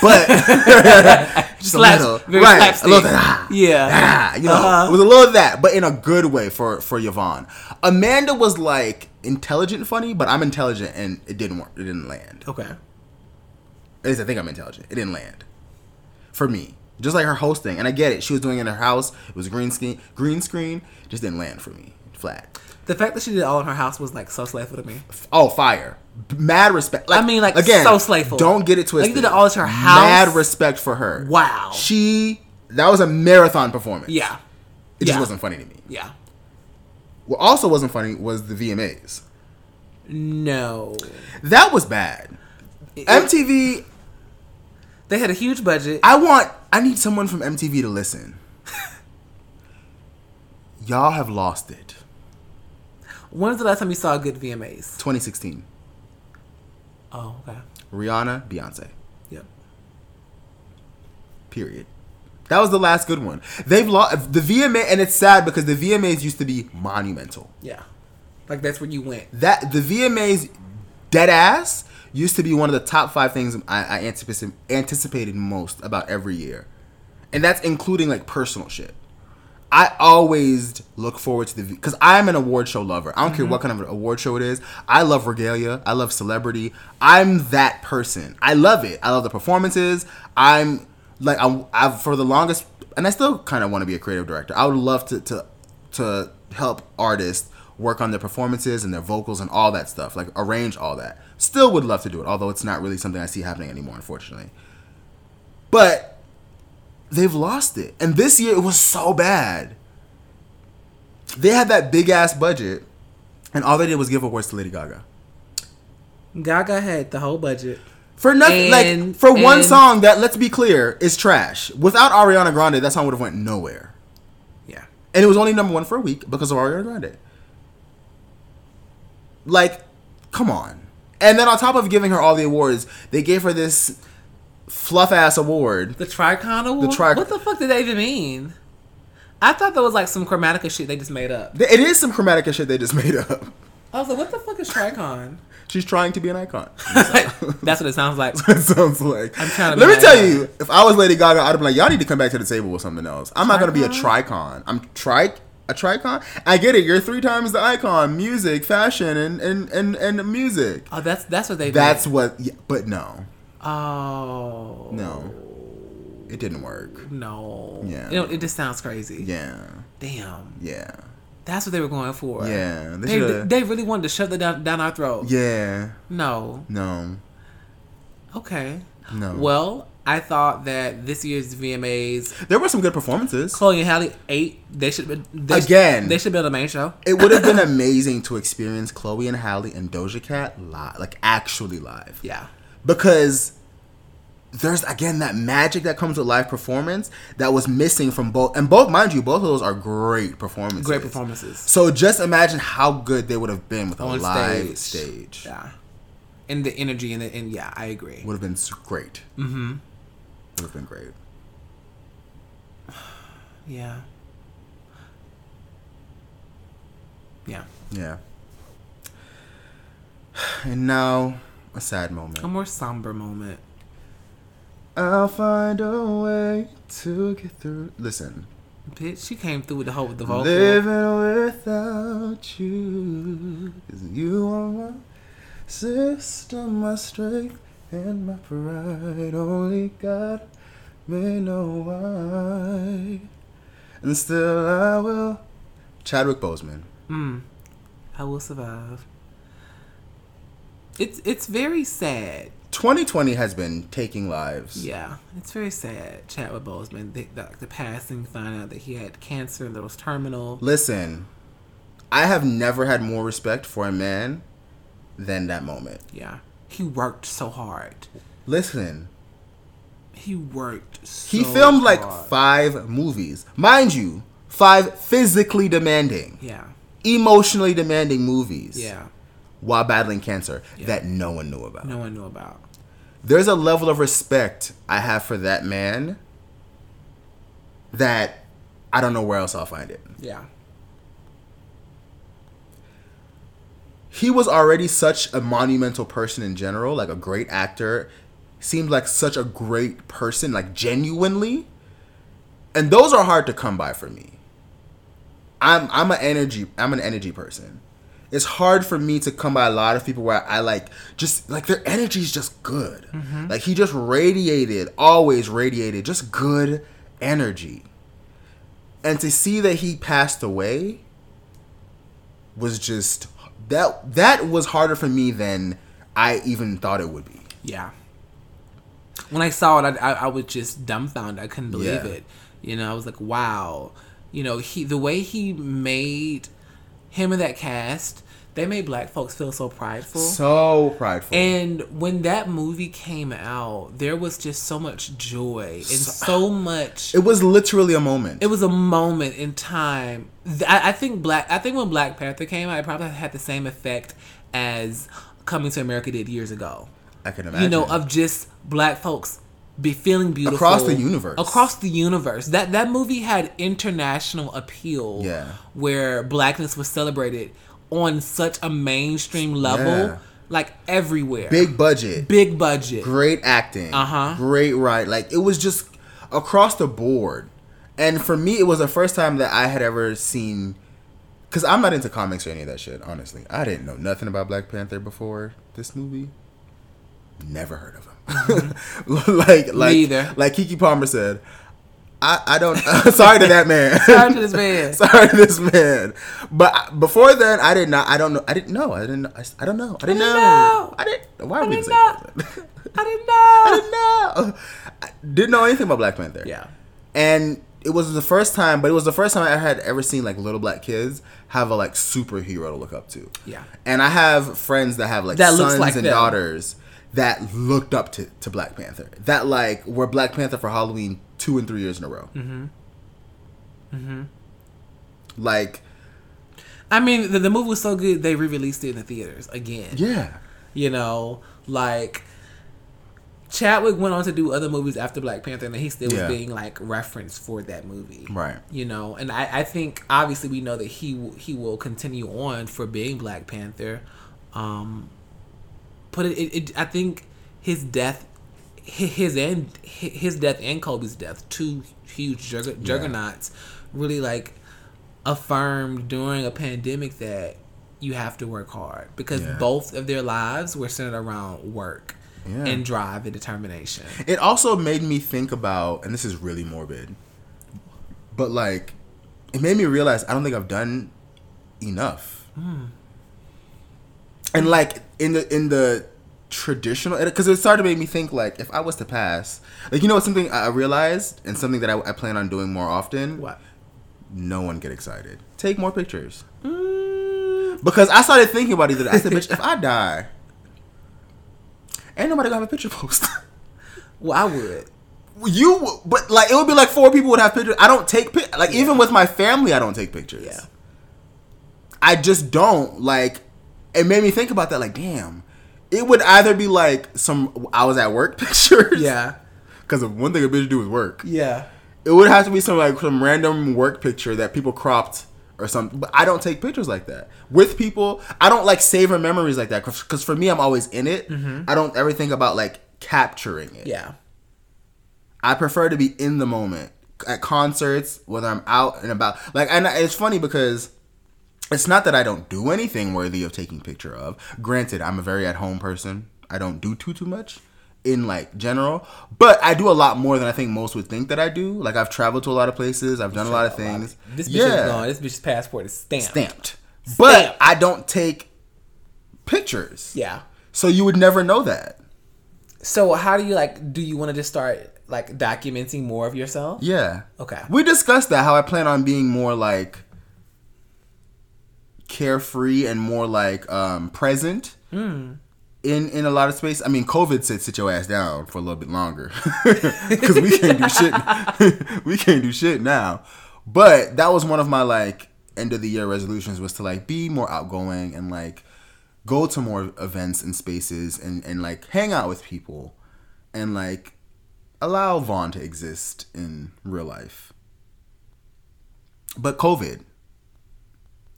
but [laughs] [laughs] just Slaps- a little very right, slapstick. a little da Yeah. da. You know, Uh-huh. it was a little of that, but in a good way for for Yvonne. Amanda was like intelligent, funny, but I'm intelligent, and it didn't work. It didn't land. Okay. At least I think I'm intelligent. It didn't land for me. Just like her hosting, and I get it. She was doing it in her house. It was green screen. Green screen just didn't land for me. Flat. The fact that she did it all in her house was like so slayful to me. Oh, fire! Mad respect. Like, I mean, like, again, so slayful. Don't get it twisted. Like, you did it all at her house? Mad respect for her. Wow. She that was a marathon performance. Yeah. It just wasn't funny to me. Yeah. What also wasn't funny was the VMAs. No. That was bad. MTV. They had a huge budget. I want. I need someone from MTV to listen. [laughs] Y'all have lost it. When's the last time you saw a good VMAs? 2016. Oh, okay. Rihanna, Beyonce. Yep. Period. That was the last good one. They've lost the VMA, and it's sad because the VMAs used to be monumental. Yeah. Like that's where you went. That the VMAs, dead ass, used to be one of the top five things I, I anticipated anticipated most about every year, and that's including like personal shit. I always look forward to the because I'm an award show lover. I don't care mm-hmm. what kind of an award show it is. I love regalia. I love celebrity. I'm that person. I love it. I love the performances. I'm like I'm, I've for the longest, and I still kind of want to be a creative director. I would love to to to help artists work on their performances and their vocals and all that stuff, like arrange all that. Still would love to do it, although it's not really something I see happening anymore, unfortunately. But they've lost it. And this year it was so bad. They had that big ass budget, and all they did was give awards to Lady Gaga. Gaga had the whole budget. For nothing, And- like for one song that, let's be clear, is trash. Without Ariana Grande, that song would have went nowhere, Yeah. and it was only number one for a week because of Ariana Grande. Like, come on. And then on top of giving her all the awards, they gave her this fluff ass award. The Tricon Award? Tric- what the fuck did that even mean? I thought that was like some Chromatica shit they just made up. It is some chromatica shit they just made up. I was like, what the fuck is Tricon? She's trying to be an icon. [laughs] That's what it sounds like. [laughs] it sounds like. I'm trying to Let me tell like- you, if I was Lady Gaga, I'd be like, y'all need to come back to the table with something else. I'm not gonna be a tricon. I'm tri a tricon. I get it. You're three times the icon: music, fashion, and and and, and music. Oh, that's that's what they. That's meant. what. Yeah, but no, Oh no, it didn't work. no. Yeah. It, it just sounds crazy. Yeah, Damn. yeah, That's what they were going for. yeah. They They, they really wanted to shove that down, down our throat. yeah. No. No, Okay. no. Well, I thought that this year's VMAs, there were some good performances. Chloe and Halle ate. They should been they Again. They should be on the main show. It would have been [laughs] amazing to experience Chloe and Halle and Doja Cat live, like actually live. Yeah. because there's again that magic that comes with live performance that was missing from both and both mind you both of those are great performances Great performances so just imagine how good they would have been with a live stage. stage, Yeah. And the energy and the and yeah, I agree. would have been great mm-hmm would have been great [sighs] Yeah. Yeah. yeah [sighs] and now a sad moment A more somber moment. I'll find a way to get through listen Bitch, she came through with the whole with the vocal. Living without you, 'cause you are my sister, my strength, and my pride. Only God may know why. And still I will. Chadwick Boseman. Mm. I will survive. It's it's very sad. 2020 has been taking lives. Yeah, it's very sad. Chadwick Boseman, the, the, the passing, find out that he had cancer and that was terminal. Listen, I have never had more respect for a man than that moment. Yeah, he worked so hard. Listen, He worked. So He filmed like five movies. Mind you, five physically demanding, Yeah, emotionally demanding movies yeah. While battling cancer Yeah. that no one knew about. No one knew about. There's a level of respect I have for that man that I don't know where else I'll find it. Yeah, He was already such a monumental person in general, like a great actor, seemed like such a great person, like genuinely. And those are hard to come by for me. I'm I'm an energy I'm an energy person. It's hard for me to come by a lot of people where I like just like their energy is just good. Mm-hmm. Like he just radiated, always radiated, just good energy. And to see that he passed away was just that that was harder for me than I even thought it would be. Yeah. When I saw it, I, I, I was just dumbfounded. I couldn't believe Yeah. it. You know, I was like, wow. You know, he the way he made him and that cast, they made black folks feel so prideful. So prideful. and when that movie came out, there was just so much joy and so much. it was literally a moment. It was a moment in time. I, I think black. I think when Black Panther came out, it probably had the same effect as Coming to America did years ago I can imagine. you know, of just black folks be feeling beautiful Across the universe. Across the universe. That that movie had international appeal. Yeah. Where blackness was celebrated on such a mainstream level, Yeah. like everywhere. big budget. big budget. great acting, Uh-huh. great write. Like it was just across the board. And for me, it was the first time that I had ever seen. Because I'm not into comics or any of that shit. Honestly, I didn't know nothing about Black Panther before this movie. Never heard of him. Mm-hmm. [laughs] like, like, either. like Keke Palmer said. I, I don't. [laughs] sorry to that man. [laughs] Sorry to this man. sorry to this man. But before then, I did not. I don't know. I didn't know. I didn't. I, I don't know. I didn't, didn't know. know. I didn't. Why would we didn't know. I didn't know. I didn't know. I didn't know anything about Black Panther. Yeah. And it was the first time, but it was the first time I had ever seen like little black kids have a like superhero to look up to. Yeah. And I have friends that have like That sons like and them. daughters that looked up to, to Black Panther. That like were Black Panther for Halloween two and three years in a row. Mm-hmm. Mm-hmm. Like, I mean, the, the movie was so good they re-released it in the theaters again. yeah. You know, like Chadwick went on to do other movies after Black Panther, and he still was being like referenced for that movie, Right. You know, and I, I think obviously we know that he he will continue on for being Black Panther. Um, but it, it, it I think his death, his and his death and Kobe's death, two huge jugger- juggernauts, really like affirmed during a pandemic that you have to work hard because Yeah. both of their lives were centered around work Yeah. and drive and determination. It also made me think about, and this is really morbid, but like, it made me realize I don't think I've done enough. Hmm. And like in the in the traditional, because it started to make me think like if I was to pass, like you know, what's something I realized and something that I, I plan on doing more often. What? No one get excited. Take more pictures. Mm. Because I started thinking about it. I said, "Bitch, [laughs] if I die, ain't nobody gonna have a picture post." [laughs] Well, I would. You, but like it would be like four people would have pictures. I don't take pic. Like even with my family, I don't take pictures. Yeah. I just don't like. It made me think about that. Like, damn, it would either be like some I was at work [laughs] pictures. Yeah. Because one thing a bitch do is work. Yeah. It would have to be some like some random work picture that people cropped or something. But I don't take pictures like that with people. I don't like savor memories like that because for me, I'm always in it. I don't ever think about like capturing it. Mm-hmm. Yeah. I prefer to be in the moment at concerts, whether I'm out and about. Like, and it's funny because it's not that I don't do anything worthy of taking picture of. Granted, I'm a very at home person. I don't do too too much in like general, but I do a lot more than I think most would think that I do. Like I've traveled to a lot of places. I've done a lot of things. This bitch is gone. This bitch's passport is stamped. stamped, but Stamped. I don't take pictures. Yeah. So you would never know that. So how do you like? Do you want to just start like documenting more of yourself? Yeah. Okay. We discussed that how I plan on being more like carefree and more like um present Hmm. in in a lot of space. I mean, COVID said sit your ass down for a little bit longer [laughs] because we can't do shit. [laughs] we can't do shit now. But that was one of my like end of the year resolutions was to like be more outgoing and like go to more events and spaces and and like hang out with people and like allow Vaun to exist in real life. But COVID,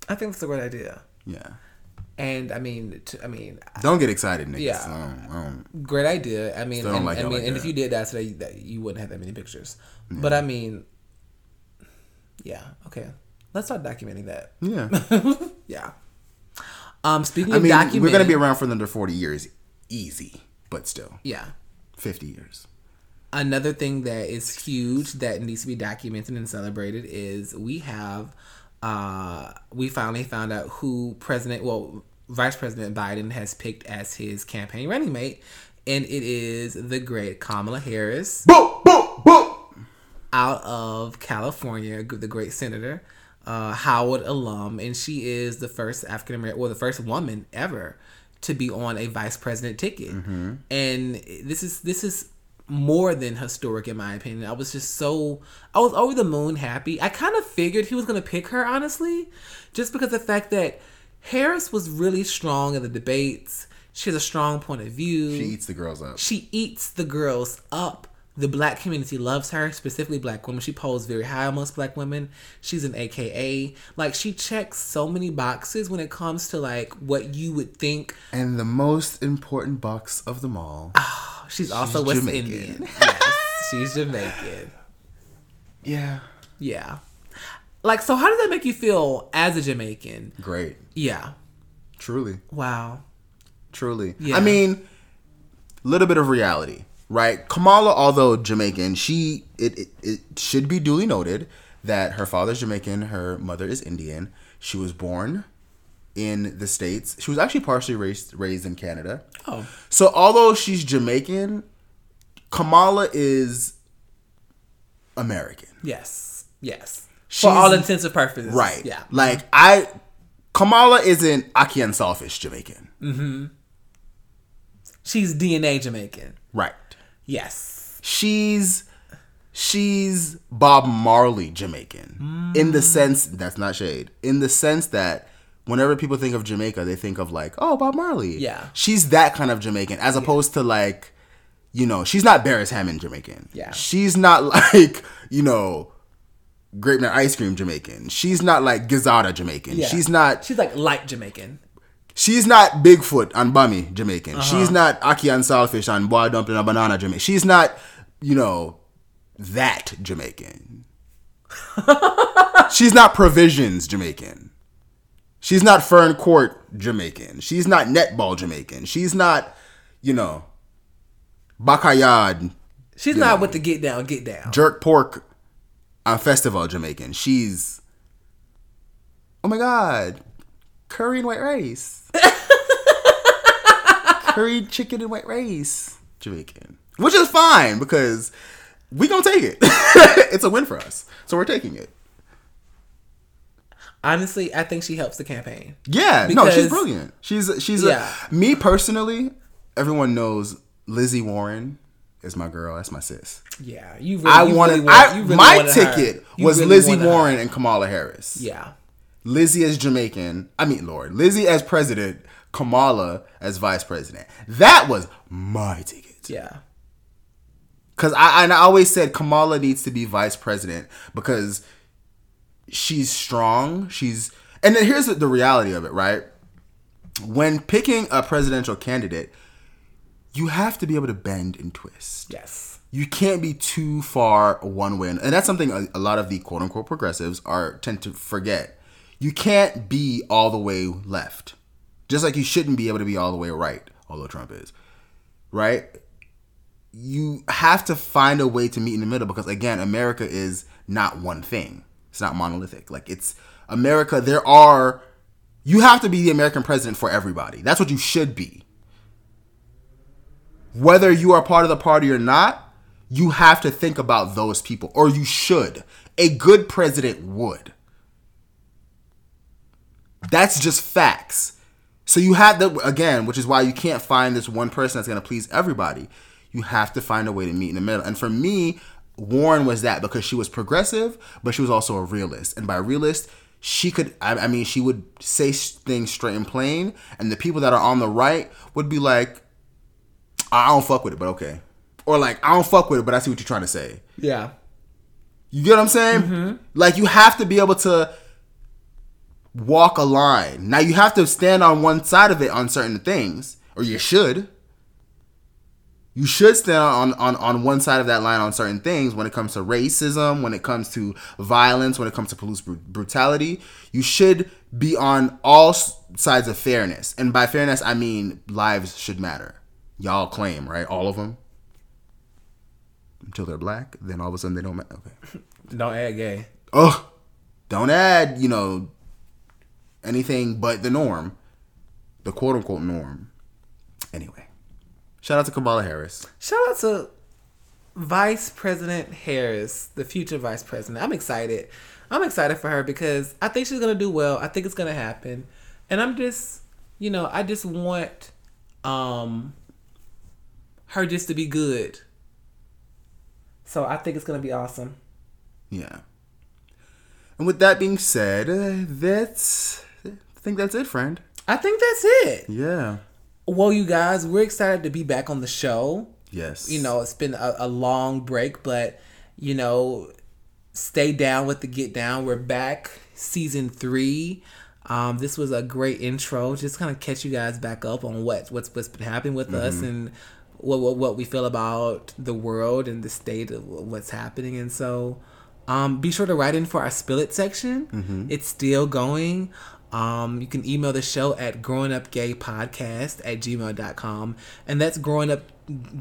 I think that's a great idea. yeah. And I mean, to, I mean, Don't get excited, niggas. Yeah. I don't- I don't- great idea. I mean, and, like I mean, like and if you did that today, that you wouldn't have that many pictures. But I mean, yeah, okay. Let's start documenting that. yeah. [laughs] Yeah. Um, speaking I of mean, documented, we're gonna be around for another forty years, easy, but still, yeah. fifty years. Another thing that is huge that needs to be documented and celebrated is we have, uh, we finally found out who President, well, Vice President Biden has picked as his campaign running mate, and it is the great Kamala Harris Boom, boom, boom. out of California, the great senator, uh, Howard alum, and she is the first African American, well, the first woman ever to be on a vice president ticket. And this is this is more than historic in my opinion. I was just so I was over the moon happy. I kind of figured he was gonna pick her honestly, just because the fact that Harris was really strong in the debates. She has a strong point of view She eats the girls up. she eats the girls up. The black community loves her, specifically black women. She polls very high amongst black women. She's an AKA. Like she checks so many boxes when it comes to like what you would think. And the most important box of them all. Ah. She's also She's West Jamaican. Indian. [laughs] Yes, she's Jamaican. Yeah, Yeah. Like so, how does that make you feel as a Jamaican? great. Yeah. Truly, Wow. truly. Yeah. I mean, little bit of reality, right? Kamala, although Jamaican, she it, it it should be duly noted that her father's Jamaican, her mother is Indian. She was born in the states. She was actually partially raised raised in Canada. Oh. So although she's Jamaican, Kamala is American. Yes. Yes. She's- For all intents and purposes. Right. Yeah. Like I Kamala isn't Ackee and Salfish Jamaican. Mm-hmm. She's DNA Jamaican. Right. Yes. She's she's Bob Marley Jamaican. In the mm. sense that's not shade. In the sense that whenever people think of Jamaica, they think of like, oh, Bob Marley. Yeah. She's that kind of Jamaican, as opposed to like, you know, she's not Beres Hammond Jamaican. Yeah. She's not [laughs] like, you know, Grape Nut Ice Cream Jamaican. She's not like Gizzada Jamaican. Yeah. She's not She's like light Jamaican. She's not Bigfoot and Bammy Jamaican. Uh-huh. She's not Ackee and Saltfish and Boy Dumpling and Banana Jamaican. She's not, you know, that Jamaican. [laughs] She's not Provisions Jamaican. She's not Fern Court Jamaican. She's not Netball Jamaican. She's not, you know, Bacayard She's not with the get down, get down. Jerk Pork on Festival Jamaican. She's, oh my God, curry and white rice. [laughs] curry chicken and white rice Jamaican. Which is fine because we gonna take it. [laughs] it's a win for us. So we're taking it. Honestly, I think she helps the campaign. Yeah, no, she's brilliant. She's she's Yeah. a, me personally. Everyone knows Lizzie Warren is my girl. That's my sis. Yeah, you. Really, I you wanted. really want- I, really my wanted ticket was really Lizzie wanted her. Warren and Kamala Harris. Yeah, Lizzie as Jamaican. I mean, Lord, Lizzie as president. Kamala as vice president. That was my ticket. yeah, Because I, and I always said Kamala needs to be vice president because she's strong. She's and then here's the, the reality of it, right? When picking a presidential candidate, you have to be able to bend and twist. yes, You can't be too far one way, and that's something a, a lot of the quote unquote progressives are tend to forget. You can't be all the way left, just like you shouldn't be able to be all the way right. Although Trump is, right? you have to find a way to meet in the middle because again america is not one thing it's not monolithic. Like it's america there are you have to be the american president for everybody. That's what you should be. Whether you are part of the party or not you have to think about those people or you should. A good president would. That's just facts. So you have to again, which is why you can't find this one person that's going to please everybody. You have to find a way to meet in the middle. And for me, Warren was that because she was progressive, but she was also a realist. And by realist, she could I, I mean she would say things straight and plain, and the people that are on the right would be like, I don't fuck with it, but okay. Or like, I don't fuck with it, but I see what you're trying to say. yeah, You get what I'm saying? Mm-hmm. Like you have to be able to walk a line. Now you have to stand on one side of it on certain things, or you should. You should stand on, on, on one side of that line on certain things when it comes to racism, when it comes to violence, when it comes to police bru- brutality. You should be on all s- sides of fairness. And by fairness, I mean lives should matter. Y'all claim, right? All of them. Until they're black, then all of a sudden they don't matter. Okay. [laughs] Don't add gay. Oh, don't add, you know, anything but the norm, the quote unquote norm. Anyway, shout out to Kamala Harris. Shout out to Vice President Harris, the future Vice President. I'm excited. I'm excited for her because I think she's gonna do well. I think it's gonna happen, and I'm just, you know, I just want, um, her just to be good. So I think it's gonna be awesome. Yeah. And with that being said, uh, that's I think that's it, friend. I think that's it. Yeah. Well, you guys, we're excited to be back on the show. Yes. you know it's been a, a long break but you know stay down with the get down. We're back season three. Um, this was a great intro just kind of catch you guys back up on what what's what's been happening with us and what, what what we feel about the world and the state of what's happening. And so um, be sure to write in for our spill it section it's still going um, you can email the show at growingupgaypodcast at gmail.com. And that's growing up,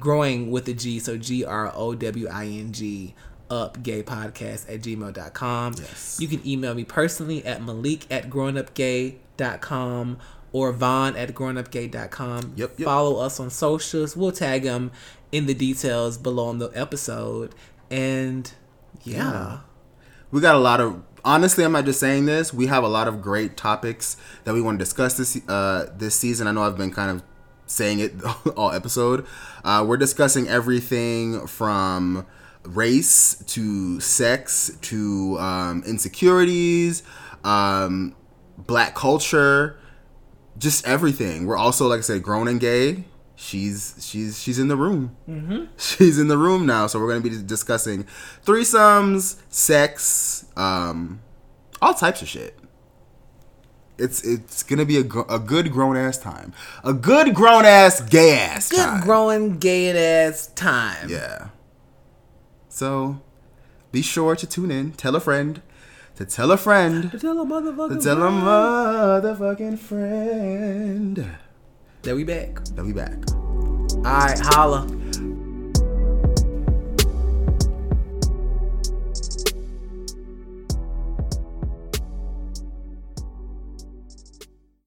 growing with a G. So G R O W I N G, up gay podcast at gmail.com. Yes. You can email me personally at malik at growingupgay.com or Vaun at growingupgay.com. Yep, yep. Follow us on socials. We'll tag them in the details below on the episode. And yeah. we got a lot of honestly i'm not just saying this. We have a lot of great topics that we want to discuss this uh this season. I know i've been kind of saying it [laughs] all episode. Uh we're discussing everything from race to sex to um insecurities um black culture just everything. We're also like i said grown and gay she's she's she's in the room. Mm-hmm. she's in the room now so we're going to be discussing threesomes sex um all types of shit. It's it's gonna be a, gr- a good grown ass time. A good grown ass gay ass Good time. growing gay ass time. yeah. So be sure to tune in. Tell a friend. To tell a friend. To tell a motherfucker. to tell a motherfucking friend That we back. that we back All right, holla.